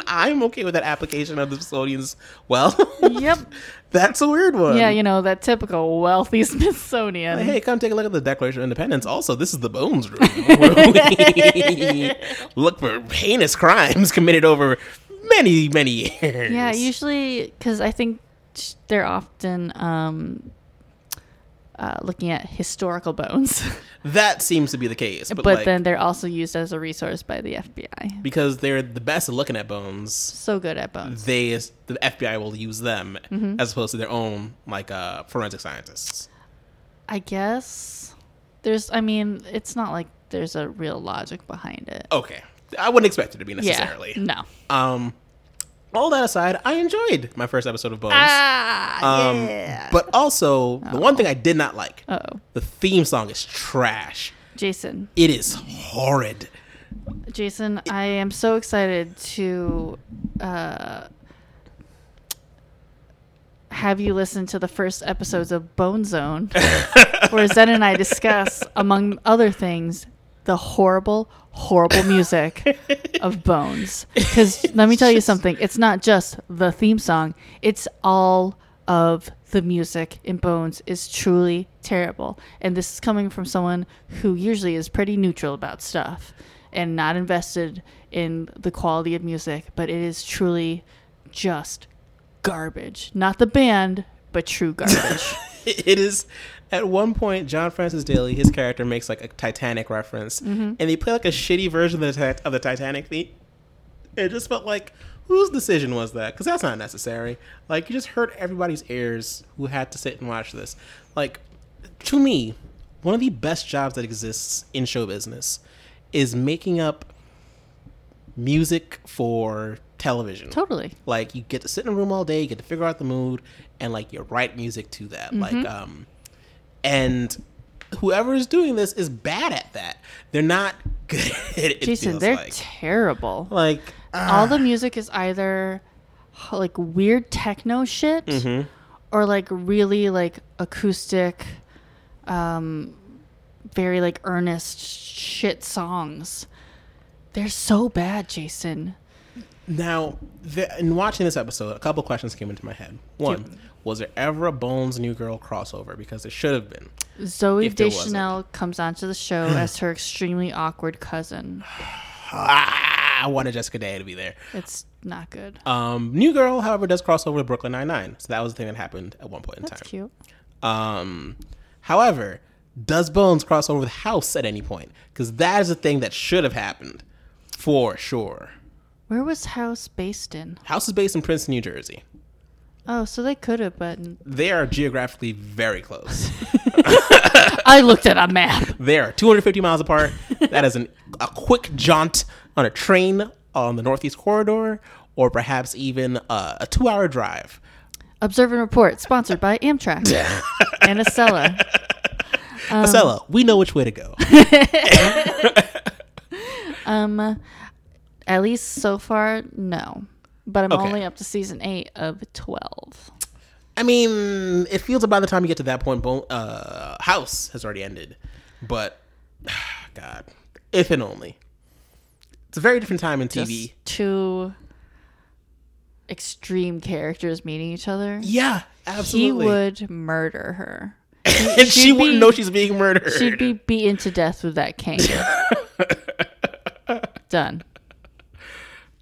[SPEAKER 1] I'm okay with that application of the Smithsonian's. Well,
[SPEAKER 2] yep.
[SPEAKER 1] that's a weird one.
[SPEAKER 2] Yeah, you know, that typical wealthy Smithsonian.
[SPEAKER 1] Hey, come take a look at the Declaration of Independence. Also, this is the Bones Room, where we look for heinous crimes committed over many, many years.
[SPEAKER 2] Yeah, usually because I think they're often um, uh, looking at historical bones, [laughs]
[SPEAKER 1] that seems to be the case. But,
[SPEAKER 2] but,
[SPEAKER 1] like,
[SPEAKER 2] then they're also used as a resource by the FBI.
[SPEAKER 1] because they're the best at looking at bones,
[SPEAKER 2] So good at bones.
[SPEAKER 1] they the FBI will use them
[SPEAKER 2] Mm-hmm.
[SPEAKER 1] as opposed to their own like uh, forensic scientists.
[SPEAKER 2] I guess there's. I mean, it's not like there's a real logic behind it.
[SPEAKER 1] Okay, I wouldn't expect it to be necessarily.
[SPEAKER 2] Yeah. No.
[SPEAKER 1] Um, all that aside, I enjoyed my first episode of Bones.
[SPEAKER 2] Ah.
[SPEAKER 1] um,
[SPEAKER 2] yeah.
[SPEAKER 1] but also the one thing I did not like,
[SPEAKER 2] oh,
[SPEAKER 1] the theme song is trash.
[SPEAKER 2] Jason.
[SPEAKER 1] It is horrid.
[SPEAKER 2] Jason, I am so excited to uh, have you listen to the first episodes of Bone Zone, [laughs] where Zen and I discuss, among other things, the horrible, horrible music of [laughs] Bones. Because let me tell you something, it's not just the theme song, it's all of the music in Bones is truly terrible. And this is coming from someone who usually is pretty neutral about stuff and not invested in the quality of music, but it is truly just garbage. Not the band, but true garbage. [laughs]
[SPEAKER 1] It is. At one point, John Francis Daley, his character, makes like a Titanic reference,
[SPEAKER 2] Mm-hmm.
[SPEAKER 1] and they play like a shitty version of the, of the Titanic theme. It just felt like whose decision was that? Because that's not necessary. Like you just hurt everybody's ears who had to sit and watch this. Like to me, one of the best jobs that exists in show business is making up music for television.
[SPEAKER 2] totally.
[SPEAKER 1] Like you get to sit in a room all day, you get to figure out the mood, and like you write music to that.
[SPEAKER 2] Mm-hmm.
[SPEAKER 1] Like um, and whoever is doing this is bad at that. They're not [laughs] good. It
[SPEAKER 2] Jason, they're
[SPEAKER 1] like.
[SPEAKER 2] terrible.
[SPEAKER 1] like
[SPEAKER 2] All the music is either like weird techno shit
[SPEAKER 1] Mhm.
[SPEAKER 2] or like really like acoustic, um, very like earnest shit songs. They're so bad, Jason.
[SPEAKER 1] Now, the, in watching this episode, a couple questions came into my head. One, Was there ever a Bones New Girl crossover? Because it should have been.
[SPEAKER 2] Zoe
[SPEAKER 1] If there wasn't.
[SPEAKER 2] Deschanel comes onto the show [sighs] as her extremely awkward cousin.
[SPEAKER 1] Ah, [sighs] I wanted Jessica Day to be there.
[SPEAKER 2] It's not good.
[SPEAKER 1] Um, New Girl, however, does cross over with Brooklyn Nine Nine, so that was the thing that happened at one point in time.
[SPEAKER 2] That's
[SPEAKER 1] time.
[SPEAKER 2] cute.
[SPEAKER 1] Um, however, does Bones cross over with House at any point? Because that is a thing that should have happened for sure.
[SPEAKER 2] Where was House based in?
[SPEAKER 1] House is based in Princeton, New Jersey.
[SPEAKER 2] Oh, so they could have, but
[SPEAKER 1] They are geographically very close. [laughs] [laughs]
[SPEAKER 2] I looked at a map.
[SPEAKER 1] they are 250 miles apart. That is an, a quick jaunt on a train on the Northeast Corridor, or perhaps even uh, a two-hour drive.
[SPEAKER 2] Observe and report, sponsored by Amtrak [laughs] and Acela. Um,
[SPEAKER 1] Acela, we know which way to go.
[SPEAKER 2] Um, at least so far, no. But I'm
[SPEAKER 1] Okay.
[SPEAKER 2] only up to season eight of twelve.
[SPEAKER 1] I mean, it feels by the time you get to that point, uh, House has already ended. But, [sighs] God, if and only. It's a very different time in TV.
[SPEAKER 2] Just two extreme characters meeting each other.
[SPEAKER 1] yeah, absolutely.
[SPEAKER 2] He would murder her. [laughs]
[SPEAKER 1] and she wouldn't
[SPEAKER 2] be-
[SPEAKER 1] know she's being murdered.
[SPEAKER 2] She'd be beaten to death with that cane. [laughs] Done.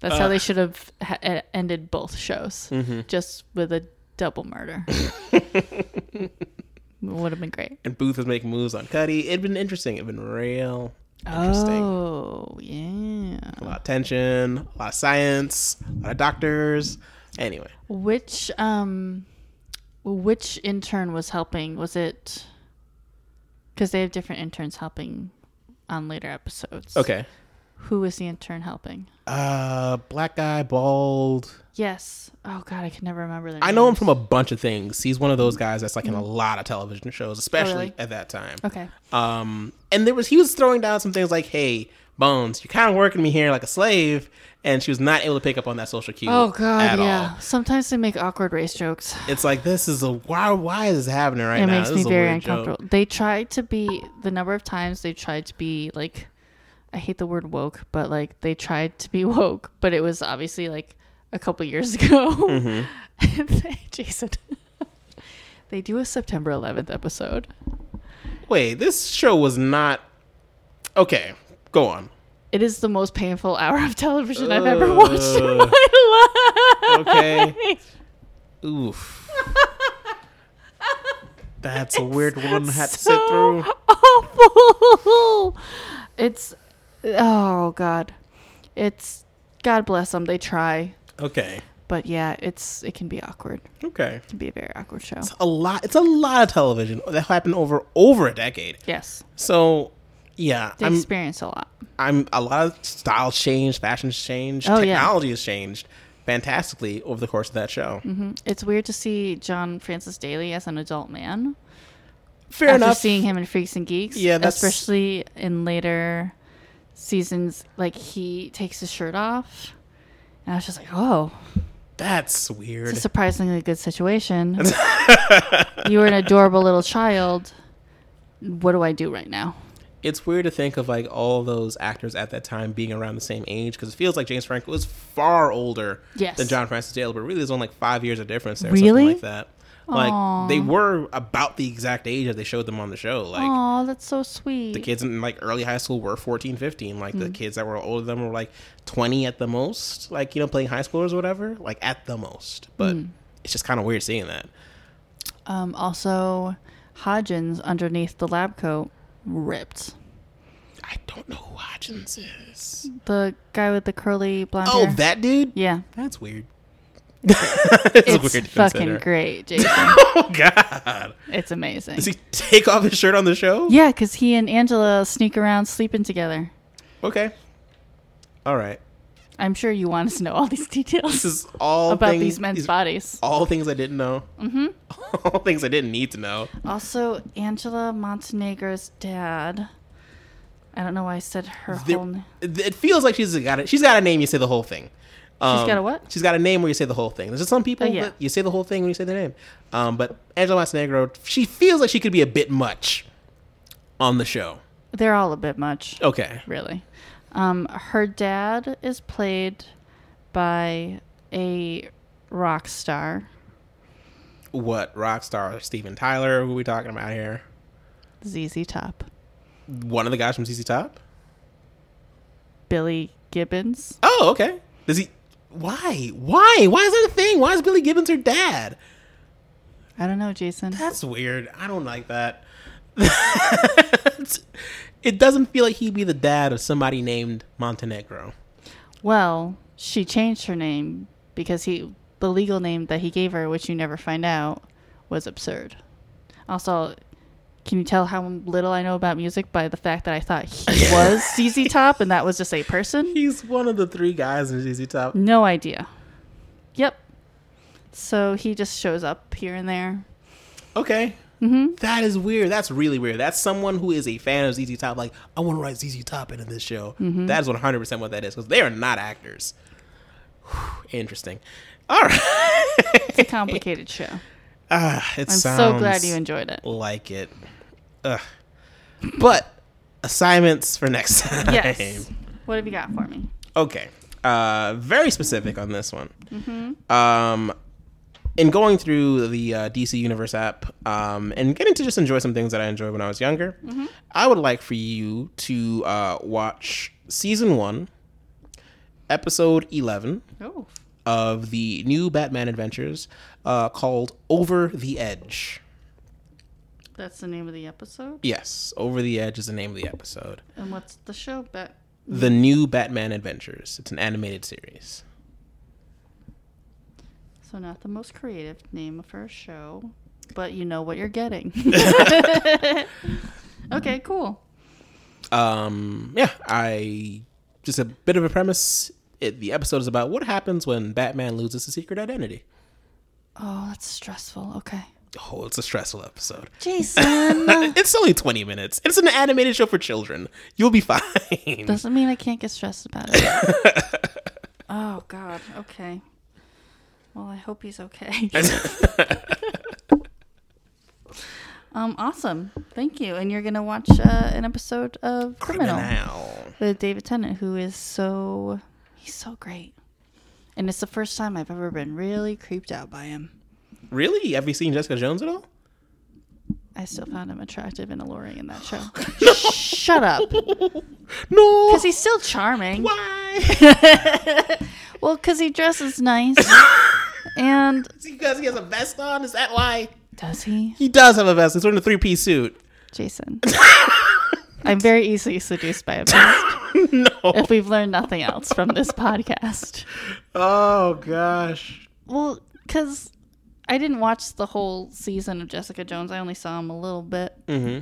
[SPEAKER 2] That's how they should have ha- ended both shows, just with a double murder. [laughs] Would have been great.
[SPEAKER 1] and Booth was making moves on Cuddy. It'd been interesting. It'd been real interesting.
[SPEAKER 2] Oh yeah.
[SPEAKER 1] A lot of tension, a lot of science, a lot of doctors. Anyway,
[SPEAKER 2] Which um, which intern was helping? Was it? Because they have different interns helping on later episodes.
[SPEAKER 1] okay.
[SPEAKER 2] Who was the intern helping?
[SPEAKER 1] Uh, black guy, bald.
[SPEAKER 2] Yes. Oh God, I can never remember their
[SPEAKER 1] I know him
[SPEAKER 2] names.
[SPEAKER 1] from a bunch of things. He's one of those guys that's like in a lot of television shows, especially
[SPEAKER 2] Mm. Oh, really?
[SPEAKER 1] at that time.
[SPEAKER 2] Okay.
[SPEAKER 1] Um, and there was he was throwing down some things like, "Hey, Bones, you're kind of working me here like a slave," and she was not able to pick up on that social cue.
[SPEAKER 2] Oh God, yeah.
[SPEAKER 1] all.
[SPEAKER 2] Sometimes they make awkward race jokes.
[SPEAKER 1] It's like this is a why? Why is this happening right
[SPEAKER 2] it
[SPEAKER 1] now?
[SPEAKER 2] makes
[SPEAKER 1] This
[SPEAKER 2] me
[SPEAKER 1] is
[SPEAKER 2] very
[SPEAKER 1] weird joke.
[SPEAKER 2] uncomfortable. They tried to be the number of times they tried to be like I hate the word woke, but like they tried to be [laughs] woke, but it was obviously like a couple years [laughs] ago.
[SPEAKER 1] Mm-hmm. [laughs]
[SPEAKER 2] Jason. they do a September 11th episode.
[SPEAKER 1] Wait, this show was not okay. Go on.
[SPEAKER 2] It is the most painful hour of television I've ever watched in
[SPEAKER 1] Uh,
[SPEAKER 2] my life.
[SPEAKER 1] Okay. Oof. That's a weird one to have to sit through.
[SPEAKER 2] awful. It's oh god. It's God bless them. They try,
[SPEAKER 1] Okay.
[SPEAKER 2] but yeah, it's it can be awkward.
[SPEAKER 1] Okay.
[SPEAKER 2] It can be a very awkward show.
[SPEAKER 1] A lot. It's a lot of television that happened over over a decade.
[SPEAKER 2] Yes,
[SPEAKER 1] So, yeah,
[SPEAKER 2] they
[SPEAKER 1] I'm
[SPEAKER 2] experience a lot.
[SPEAKER 1] I'm a lot of styles changed, fashions changed,
[SPEAKER 2] Oh, yeah.
[SPEAKER 1] technology has changed fantastically over the course of that show.
[SPEAKER 2] hmm It's weird to see John Francis Daley as an adult man
[SPEAKER 1] Fair
[SPEAKER 2] after
[SPEAKER 1] enough.
[SPEAKER 2] seeing him in Freaks and Geeks.
[SPEAKER 1] Yeah, that's-
[SPEAKER 2] especially in later seasons. Like he takes his shirt off, and I was just like, oh.
[SPEAKER 1] That's weird.
[SPEAKER 2] It's a surprisingly good situation. [laughs] you were an adorable little child. What do I do right now?
[SPEAKER 1] it's weird to think of like all those actors at that time being around the same age because it feels like James Franco was far older
[SPEAKER 2] Yes.
[SPEAKER 1] than John Francis Daley, but really there's only like five years of difference there,
[SPEAKER 2] Really?
[SPEAKER 1] something like that. Like
[SPEAKER 2] Aw.
[SPEAKER 1] they were about the exact age that they showed them on the show. Like
[SPEAKER 2] Oh, that's so sweet.
[SPEAKER 1] the kids in like early high school were 14, 15. Like
[SPEAKER 2] Hmm.
[SPEAKER 1] the kids that were older than them were like 20 at the most, like, you know, playing high schoolers or whatever, like at the most. But
[SPEAKER 2] Hmm.
[SPEAKER 1] it's just kind of weird seeing that.
[SPEAKER 2] Um, also, Hodgins underneath the lab coat ripped.
[SPEAKER 1] I don't know who Hodgins is.
[SPEAKER 2] The guy with the curly blonde
[SPEAKER 1] Oh,
[SPEAKER 2] hair.
[SPEAKER 1] that dude?
[SPEAKER 2] yeah,
[SPEAKER 1] That's weird. [laughs] it's,
[SPEAKER 2] it's fucking great, [laughs] Jason.
[SPEAKER 1] Oh God!
[SPEAKER 2] it's amazing.
[SPEAKER 1] Does he take off his shirt on the show?
[SPEAKER 2] Yeah, because he and Angela sneak around sleeping together.
[SPEAKER 1] Okay. All right.
[SPEAKER 2] I'm sure you want us to know all these details.
[SPEAKER 1] This is all
[SPEAKER 2] about
[SPEAKER 1] things,
[SPEAKER 2] these men's bodies.
[SPEAKER 1] All things I didn't know. Mm-hmm. [laughs] All things I didn't need to know.
[SPEAKER 2] Also, Angela Montenegro's dad. I don't know why I said her
[SPEAKER 1] There-
[SPEAKER 2] whole name.
[SPEAKER 1] it feels like she's got it. She's got a name. You say the whole thing. Um, she's
[SPEAKER 2] got a what?
[SPEAKER 1] She's got a name where you say the whole thing. There's just some people
[SPEAKER 2] Oh, yeah.
[SPEAKER 1] that you say the whole thing when you say their name. Um, but Angela Montenegro, she feels like she could be a bit much on the show.
[SPEAKER 2] They're all a bit much,
[SPEAKER 1] Okay.
[SPEAKER 2] really. Um, her dad is played by a rock star.
[SPEAKER 1] What rock star Steven Tyler? Who are we talking about here?
[SPEAKER 2] ZZ Top.
[SPEAKER 1] One of the guys from ZZ Top.
[SPEAKER 2] Billy Gibbons.
[SPEAKER 1] Oh, okay. Does he? Why? Why? Why is that a thing? Why is Billy Gibbons her dad?
[SPEAKER 2] I don't know, Jason.
[SPEAKER 1] That's weird. I don't like that. [laughs] it doesn't feel like he'd be the dad of somebody named Montenegro.
[SPEAKER 2] Well, she changed her name because he the legal name that he gave her, which you never find out, was absurd. Also, can you tell how little I know about music by the fact that I thought he [laughs] was ZZ Top and that was just a person?
[SPEAKER 1] He's one of the three guys in ZZ Top.
[SPEAKER 2] No idea. Yep. So he just shows up here and there.
[SPEAKER 1] Okay.
[SPEAKER 2] Mm-hmm.
[SPEAKER 1] That is weird. That's really weird. That's someone who is a fan of ZZ Top. Like, I want to write ZZ Top into this show.
[SPEAKER 2] Mm-hmm.
[SPEAKER 1] That is 100% what that is because they are not actors. Whew, interesting. All right.
[SPEAKER 2] It's a complicated show. [laughs]
[SPEAKER 1] Ah, it
[SPEAKER 2] I'm so glad you enjoyed it.
[SPEAKER 1] like it. Ugh. But assignments for next time.
[SPEAKER 2] Yes. [laughs] What have you got for me?
[SPEAKER 1] Okay. Uh, very specific on this one. Mm-hmm. Um, in going through the uh, DC Universe app um, and getting to just enjoy some things that I enjoyed when I was younger, I would like for you to uh, watch season one, episode 11
[SPEAKER 2] Oh.
[SPEAKER 1] of the new Batman Adventures uh, called Over the Edge.
[SPEAKER 2] That's the name of the episode.
[SPEAKER 1] Yes, Over the Edge is the name of the episode.
[SPEAKER 2] And what's the show? Bat-
[SPEAKER 1] The new Batman Adventures. It's an animated series.
[SPEAKER 2] So not the most creative name for a show, but you know what you're getting. [laughs] okay, cool.
[SPEAKER 1] Um, yeah, I just a bit of a premise. It, the episode is about what happens when Batman loses his secret identity.
[SPEAKER 2] Oh, that's stressful. Okay.
[SPEAKER 1] Oh, it's a stressful episode.
[SPEAKER 2] Jason. [laughs]
[SPEAKER 1] it's only 20 minutes. It's an animated show for children. You'll be fine.
[SPEAKER 2] Doesn't mean I can't get stressed about it. [laughs] oh God. Okay. Well, I hope he's okay. [laughs] um. Awesome. Thank you. And you're gonna watch uh, an episode of Criminal
[SPEAKER 1] Criminal.
[SPEAKER 2] with David Tennant, who is so he's so great. And it's the first time I've ever been really creeped out by him.
[SPEAKER 1] Really? Have you seen Jessica Jones at all?
[SPEAKER 2] I still found him attractive and alluring in that show. [laughs] Shut up.
[SPEAKER 1] No.
[SPEAKER 2] Because he's still charming.
[SPEAKER 1] Why? [laughs]
[SPEAKER 2] Well, because he dresses nice. [laughs] and
[SPEAKER 1] because he has a vest on? Is that why?
[SPEAKER 2] does he?
[SPEAKER 1] He does have a vest. He's wearing a three piece suit.
[SPEAKER 2] Jason. I'm very easily seduced by a vest.
[SPEAKER 1] no.
[SPEAKER 2] If we've learned nothing else from this podcast.
[SPEAKER 1] Oh, gosh.
[SPEAKER 2] Well, because I didn't watch the whole season of Jessica Jones. I only saw him a little bit.
[SPEAKER 1] Mm-hmm.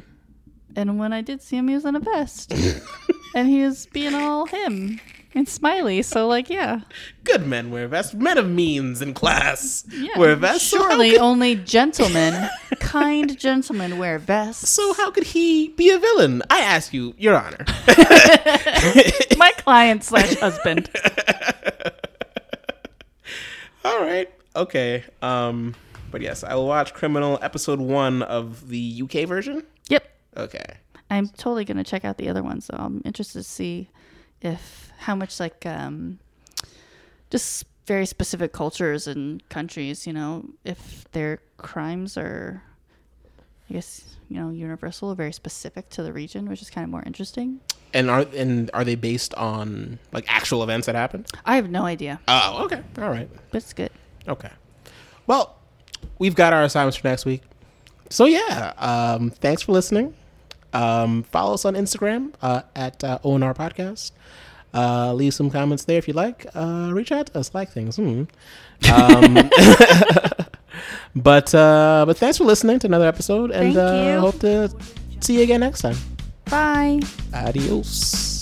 [SPEAKER 2] And when I did see him, he was in a vest. [laughs] and he was being all him and smiley. So, like, yeah.
[SPEAKER 1] Good men wear vests. Men of means in class
[SPEAKER 2] yeah.
[SPEAKER 1] wear vests. So
[SPEAKER 2] Surely
[SPEAKER 1] could-
[SPEAKER 2] only gentlemen, [laughs] kind gentlemen, wear vests.
[SPEAKER 1] So how could he be a villain? I ask you, Your Honor. [laughs]
[SPEAKER 2] My client slash husband.
[SPEAKER 1] All right. Okay. Um. But yes, I will watch Criminal episode one of the UK version.
[SPEAKER 2] Yep.
[SPEAKER 1] Okay.
[SPEAKER 2] I'm totally gonna check out the other ones. So I'm interested to see if how much like um, just very specific cultures and countries. You know, if their crimes are, I guess you know, universal or very specific to the region, which is kind of more interesting.
[SPEAKER 1] And are and are they based on like actual events that happened?
[SPEAKER 2] I have no idea,
[SPEAKER 1] Oh, okay. All right.
[SPEAKER 2] but it's good.
[SPEAKER 1] Okay. Well, we've got our assignments for next week. So yeah, um, thanks for listening. Um, follow us on Instagram uh, at uh, ONR Podcast. Uh, leave some comments there if you like. Uh, reach out to us, like things. Hmm. Um, [laughs] but uh, but thanks for listening to another episode, and uh, hope to see you again next time.
[SPEAKER 2] Bye.
[SPEAKER 1] Adios.